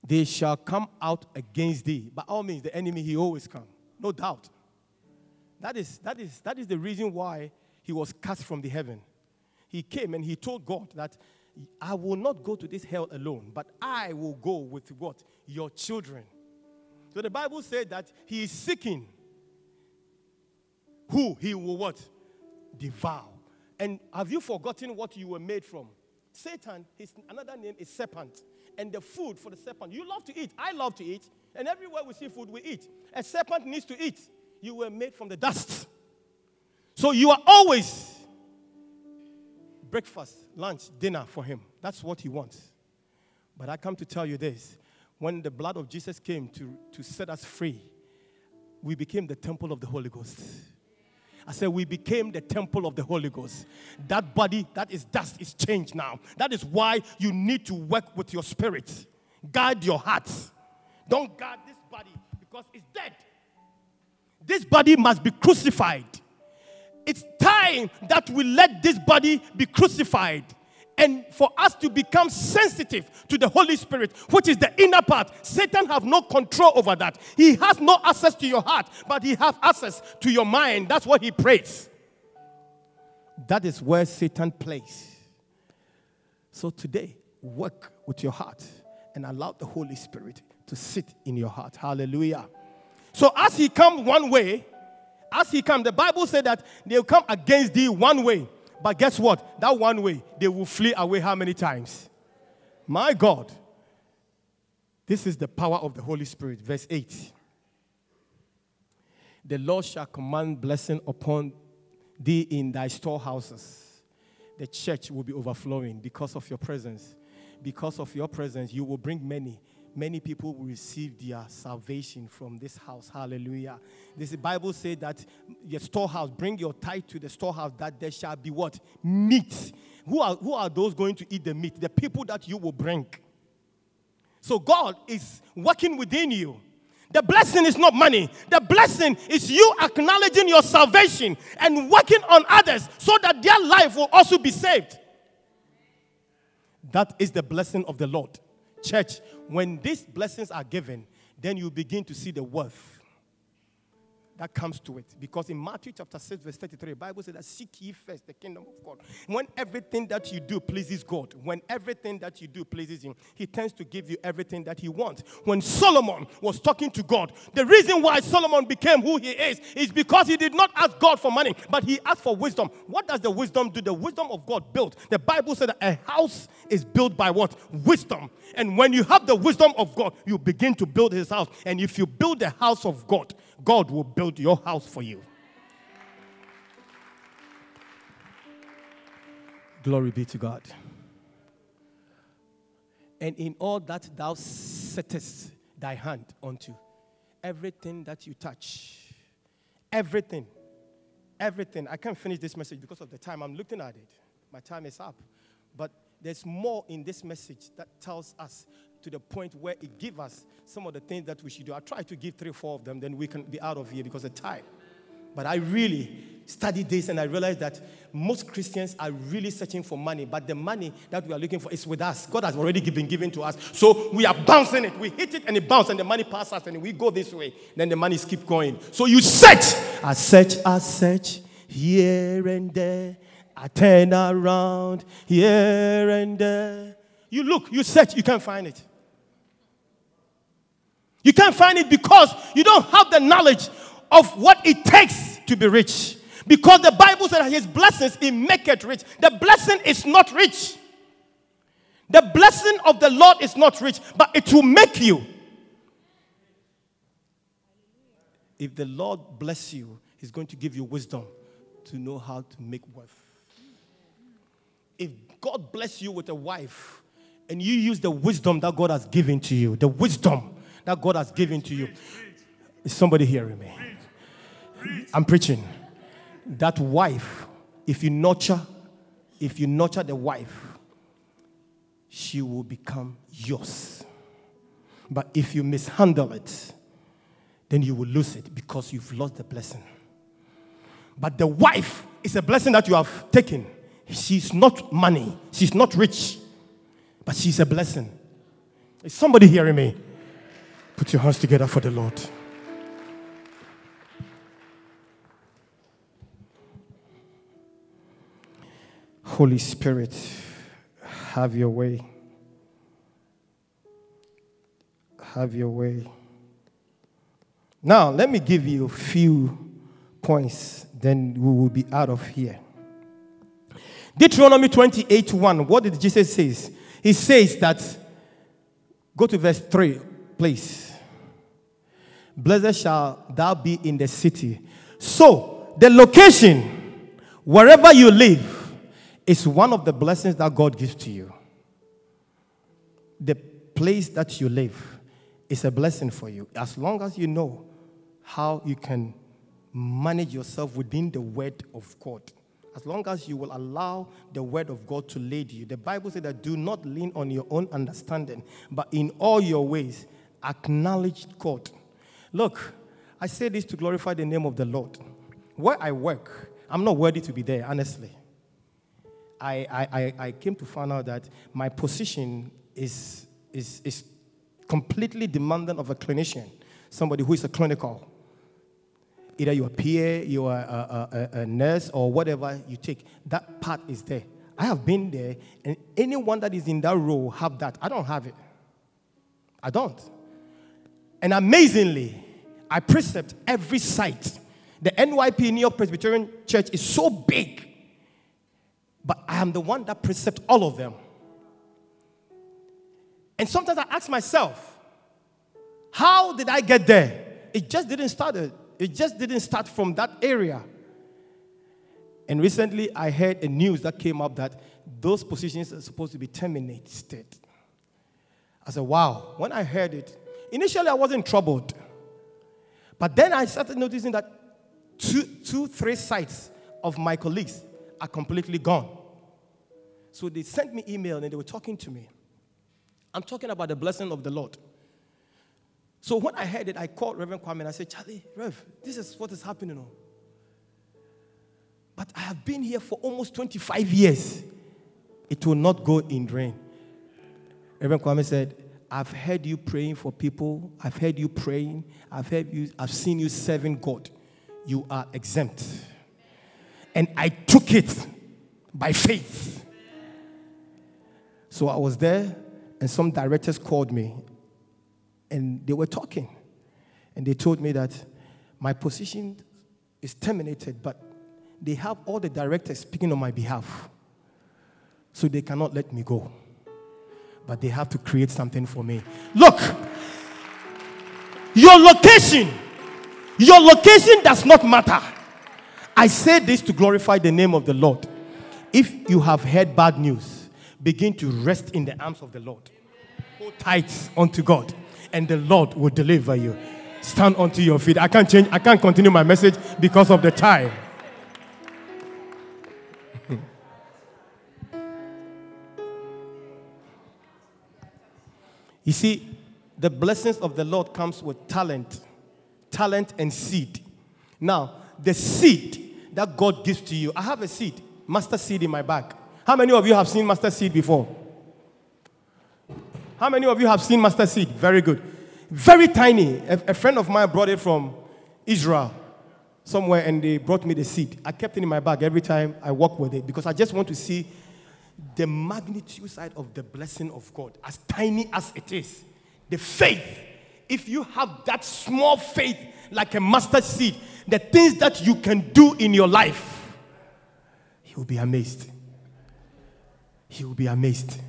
They shall come out against thee. By all means, the enemy, he always come. No doubt. That is, that is, that is the reason why he was cast from the heaven. He came and he told God that I will not go to this hell alone, but I will go with what? Your children. So the Bible said that he is seeking who he will what? Devour. And have you forgotten what you were made from? Satan, his another name is serpent. And the food for the serpent, you love to eat. I love to eat. And everywhere we see food, we eat. A serpent needs to eat. You were made from the dust. So you are always breakfast, lunch, dinner for him. That's what he wants. But I come to tell you this when the blood of Jesus came to, to set us free, we became the temple of the Holy Ghost. I said, we became the temple of the Holy Ghost. That body, that is dust, is changed now. That is why you need to work with your spirit. Guard your heart. Don't guard this body because it's dead. This body must be crucified. It's time that we let this body be crucified and for us to become sensitive to the holy spirit which is the inner part. Satan have no control over that. He has no access to your heart but he has access to your mind. That's what he prays. That is where satan plays. So today work with your heart and allow the holy spirit to sit in your heart. Hallelujah. So as he come one way as he come, the bible said that they'll come against thee one way but guess what? That one way, they will flee away how many times? My God. This is the power of the Holy Spirit. Verse 8. The Lord shall command blessing upon thee in thy storehouses. The church will be overflowing because of your presence. Because of your presence, you will bring many many people will receive their salvation from this house. Hallelujah. This Bible said that your storehouse, bring your tithe to the storehouse that there shall be what? Meat. Who are, who are those going to eat the meat? The people that you will bring. So God is working within you. The blessing is not money. The blessing is you acknowledging your salvation and working on others so that their life will also be saved. That is the blessing of the Lord. Church, when these blessings are given, then you begin to see the worth that comes to it. Because in Matthew chapter 6, verse 33, the Bible says that seek ye first the kingdom of God. When everything that you do pleases God, when everything that you do pleases Him, He tends to give you everything that He wants. When Solomon was talking to God, the reason why Solomon became who he is is because he did not ask God for money, but he asked for wisdom. What does the wisdom do? The wisdom of God built. The Bible said that a house is built by what? Wisdom. And when you have the wisdom of God, you begin to build His house. And if you build the house of God, God will build your house for you. Glory be to God. And in all that thou settest thy hand unto, everything that you touch, everything, everything. I can't finish this message because of the time. I'm looking at it. My time is up. But there's more in this message that tells us to the point where it gives us some of the things that we should do. I try to give three, four of them, then we can be out of here because of time. But I really studied this and I realized that most Christians are really searching for money, but the money that we are looking for is with us. God has already been given to us. So we are bouncing it. We hit it and it bounces and the money passes us and we go this way. Then the money keep going. So you search. I search, I search here and there. I turn around here and there. You look, you search, you can't find it. You can't find it because you don't have the knowledge of what it takes to be rich. Because the Bible says his blessings, he make it rich. The blessing is not rich. The blessing of the Lord is not rich, but it will make you. If the Lord bless you, he's going to give you wisdom to know how to make wealth. If God bless you with a wife and you use the wisdom that God has given to you, the wisdom that God has given to you, is somebody hearing me? I'm preaching that wife, if you nurture, if you nurture the wife, she will become yours. But if you mishandle it, then you will lose it because you've lost the blessing. But the wife is a blessing that you have taken. She's not money, she's not rich, but she's a blessing. Is somebody hearing me? Put your hands together for the Lord. Holy Spirit, have your way. Have your way. Now, let me give you a few points, then we will be out of here. Deuteronomy 28 1. What did Jesus say? He says that, go to verse 3, please. Blessed shall thou be in the city. So, the location, wherever you live, is one of the blessings that God gives to you. The place that you live is a blessing for you as long as you know how you can manage yourself within the word of God. As long as you will allow the word of God to lead you. The Bible says that do not lean on your own understanding, but in all your ways acknowledge God. Look, I say this to glorify the name of the Lord. Where I work, I'm not worthy to be there, honestly. I, I, I came to find out that my position is, is, is completely demanding of a clinician, somebody who is a clinical. Either you're a PA, you're a, a, a, a nurse, or whatever you take. That part is there. I have been there, and anyone that is in that role have that. I don't have it. I don't. And amazingly, I precept every site. The NYP New York Presbyterian Church is so big but I am the one that precept all of them. And sometimes I ask myself, how did I get there? It just didn't start. It just didn't start from that area. And recently I heard a news that came up that those positions are supposed to be terminated. I said, wow. When I heard it, initially I wasn't troubled. But then I started noticing that two, two, three sites of my colleagues are completely gone. So they sent me email and they were talking to me. I'm talking about the blessing of the Lord. So when I heard it, I called Reverend Kwame and I said, Charlie, Rev, this is what is happening. Now. But I have been here for almost 25 years. It will not go in vain. Reverend Kwame said, I've heard you praying for people. I've heard you praying. I've heard you, I've seen you serving God. You are exempt. And I took it by faith. So I was there, and some directors called me, and they were talking. And they told me that my position is terminated, but they have all the directors speaking on my behalf. So they cannot let me go. But they have to create something for me. Look, your location, your location does not matter. I say this to glorify the name of the Lord. If you have heard bad news, begin to rest in the arms of the Lord. Hold tight unto God, and the Lord will deliver you. Stand onto your feet. I can't change, I can't continue my message because of the time. you see, the blessings of the Lord comes with talent, talent and seed. Now, the seed that God gives to you. I have a seed, master seed in my bag. How many of you have seen master seed before? How many of you have seen mustard seed? Very good. Very tiny. A, a friend of mine brought it from Israel somewhere and they brought me the seed. I kept it in my bag every time I walk with it because I just want to see the magnitude side of the blessing of God, as tiny as it is. The faith. If you have that small faith, like a mustard seed, the things that you can do in your life, He will be amazed. He will be amazed.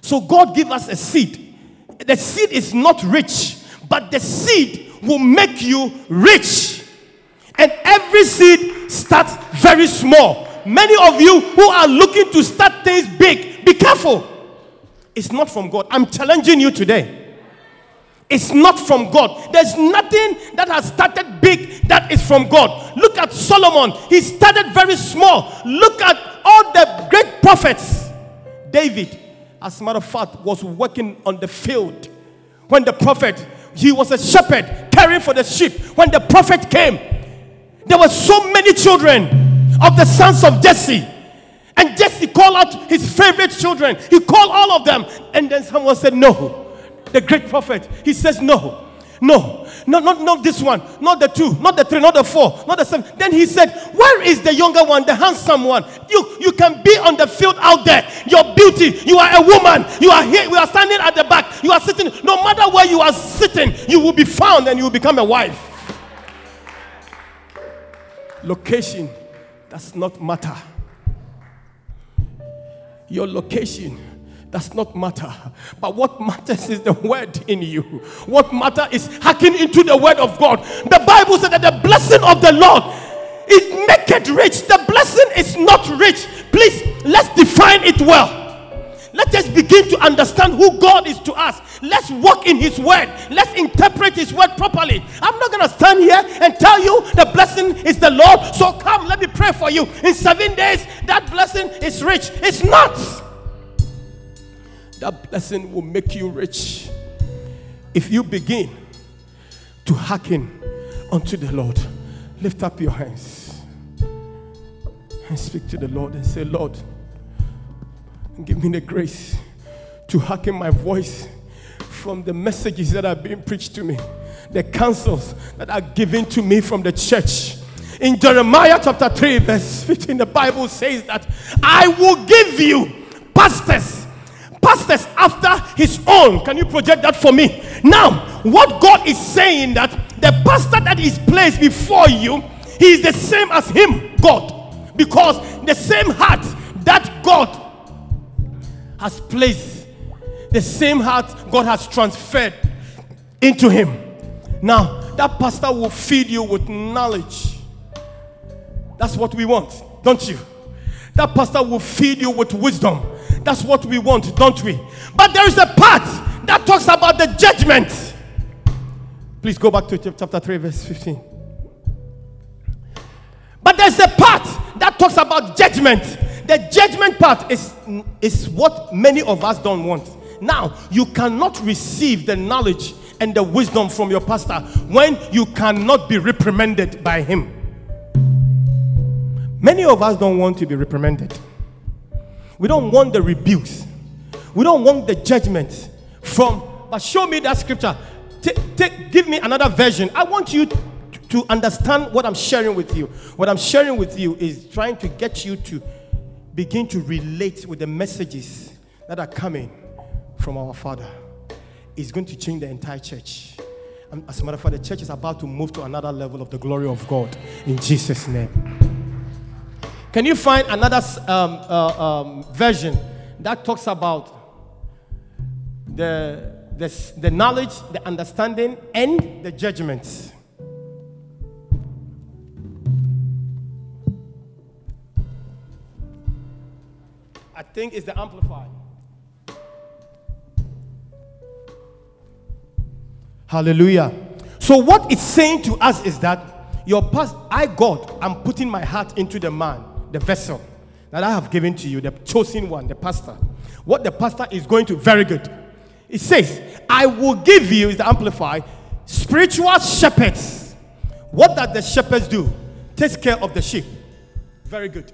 So God give us a seed. The seed is not rich, but the seed will make you rich. And every seed starts very small. Many of you who are looking to start things big, be careful. It's not from God. I'm challenging you today. It's not from God. There's nothing that has started big that is from God. Look at Solomon. He started very small. Look at all the great prophets. David, as a matter of fact, was working on the field when the prophet, he was a shepherd caring for the sheep. When the prophet came, there were so many children of the sons of Jesse. And Jesse called out his favorite children. He called all of them. And then someone said, No the great prophet, he says, No, no, no, not, not this one, not the two, not the three, not the four, not the seven. Then he said, Where is the younger one, the handsome one? You, you can be on the field out there. Your beauty, you are a woman. You are here, we are standing at the back. You are sitting, no matter where you are sitting, you will be found and you will become a wife. Location does not matter. Your location does not matter. But what matters is the word in you. What matters is hacking into the word of God. The Bible said that the blessing of the Lord is make it rich. The blessing is not rich. Please, let's define it well. Let us begin to understand who God is to us. Let's walk in His word. Let's interpret His word properly. I'm not going to stand here and tell you the blessing is the Lord. So come, let me pray for you. In seven days, that blessing is rich. It's not that blessing will make you rich if you begin to hearken unto the Lord. Lift up your hands and speak to the Lord and say, Lord, give me the grace to hearken my voice from the messages that are being preached to me, the counsels that are given to me from the church. In Jeremiah chapter 3, verse 15, the Bible says that I will give you pastors pastors after his own. Can you project that for me? Now, what God is saying that the pastor that is placed before you, he is the same as him, God, because the same heart that God has placed, the same heart God has transferred into him. Now, that pastor will feed you with knowledge. That's what we want, don't you? That pastor will feed you with wisdom. That's what we want, don't we? But there is a part that talks about the judgment. Please go back to chapter 3, verse 15. But there's a part that talks about judgment. The judgment part is, is what many of us don't want. Now, you cannot receive the knowledge and the wisdom from your pastor when you cannot be reprimanded by him. Many of us don't want to be reprimanded. We don't want the rebukes. We don't want the judgment from. But show me that scripture. Take, take, give me another version. I want you to, understand what I'm sharing with you. What I'm sharing with you is trying to get you to begin to relate with the messages that are coming from our Father. It's going to change the entire church. And as a matter of fact, the church is about to move to another level of the glory of God in Jesus' name. Can you find another um, uh, um, version that talks about the, the, the knowledge, the understanding, and the judgments? I think it's the Amplified. Hallelujah. So, what it's saying to us is that your past, I, God, I'm putting my heart into the man the vessel that I have given to you, the chosen one, the pastor. What the pastor is going to, very good. It says, I will give you, is the amplified, spiritual shepherds. What does the shepherds do? Takes care of the sheep. Very good.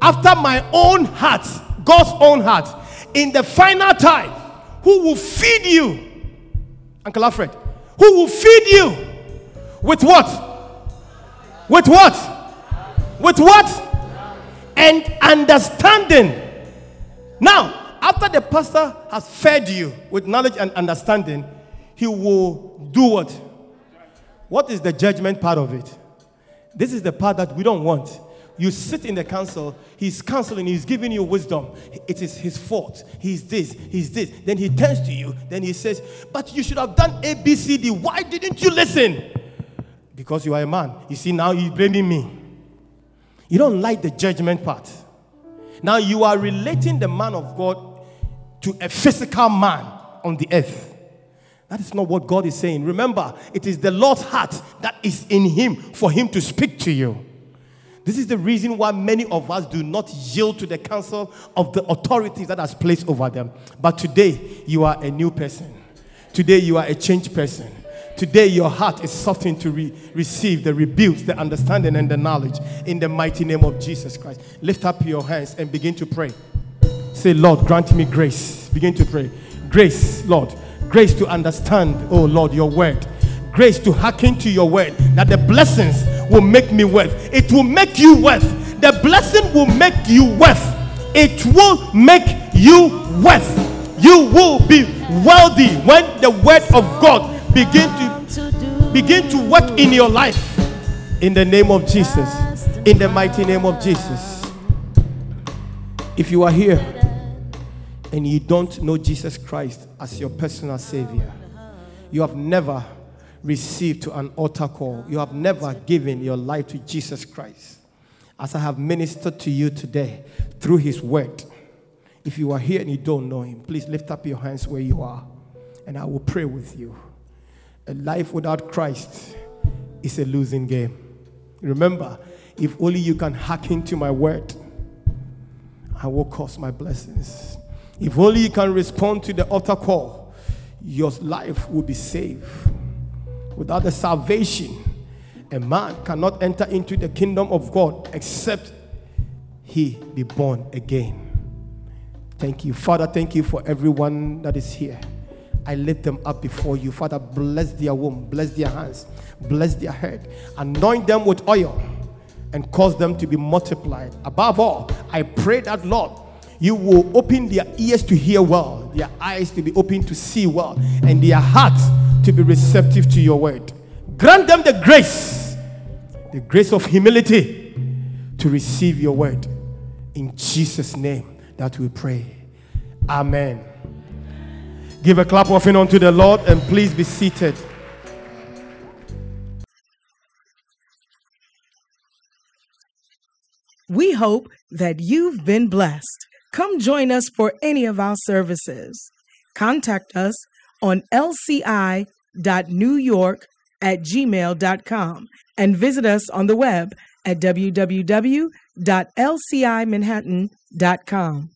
After my own heart, God's own heart, in the final time, who will feed you? Uncle Alfred, who will feed you? With what? With what? With what? And understanding. Now, after the pastor has fed you with knowledge and understanding, he will do what? What is the judgment part of it? This is the part that we don't want. You sit in the council, he's counseling, he's giving you wisdom. It is his fault. He's this, he's this. Then he turns to you, then he says, But you should have done A, B, C, D. Why didn't you listen? Because you are a man. You see, now he's blaming me. You don't like the judgment part. Now you are relating the man of God to a physical man on the earth. That is not what God is saying. Remember, it is the Lord's heart that is in him for him to speak to you. This is the reason why many of us do not yield to the counsel of the authorities that has placed over them. But today, you are a new person. Today, you are a changed person. Today, your heart is softened to re- receive the rebukes, the understanding, and the knowledge in the mighty name of Jesus Christ. Lift up your hands and begin to pray. Say, Lord, grant me grace. Begin to pray. Grace, Lord. Grace to understand, oh Lord, your word. Grace to hearken to your word. That the blessings will make me worth. It will make you worth. The blessing will make you worth. It will make you worth. You will be wealthy when the word of God begin to begin to work in your life. In the name of Jesus. In the mighty name of Jesus. If you are here and you don't know Jesus Christ as your personal Savior, you have never received an altar call, you have never given your life to Jesus Christ. As I have ministered to you today through His Word, if you are here and you don't know Him, please lift up your hands where you are and I will pray with you. A life without Christ is a losing game. Remember, if only you can hack into my word, I will cause my blessings. If only you can respond to the altar call, your life will be saved. Without the salvation, a man cannot enter into the kingdom of God except he be born again. Thank you. Father, thank you for everyone that is here. I lift them up before you. Father, bless their womb, bless their hands, bless their head, anoint them with oil, and cause them to be multiplied. Above all, I pray that, Lord, you will open their ears to hear well, their eyes to be open to see well, and their hearts to be receptive to your word. Grant them the grace, the grace of humility to receive your word. In Jesus' name that we pray. Amen. Give a clap offering unto the Lord and please be seated. We hope that you've been blessed. Come join us for any of our services. Contact us on lci.newyork at gmail.com and visit us on the web at www.lcimanhattan.com.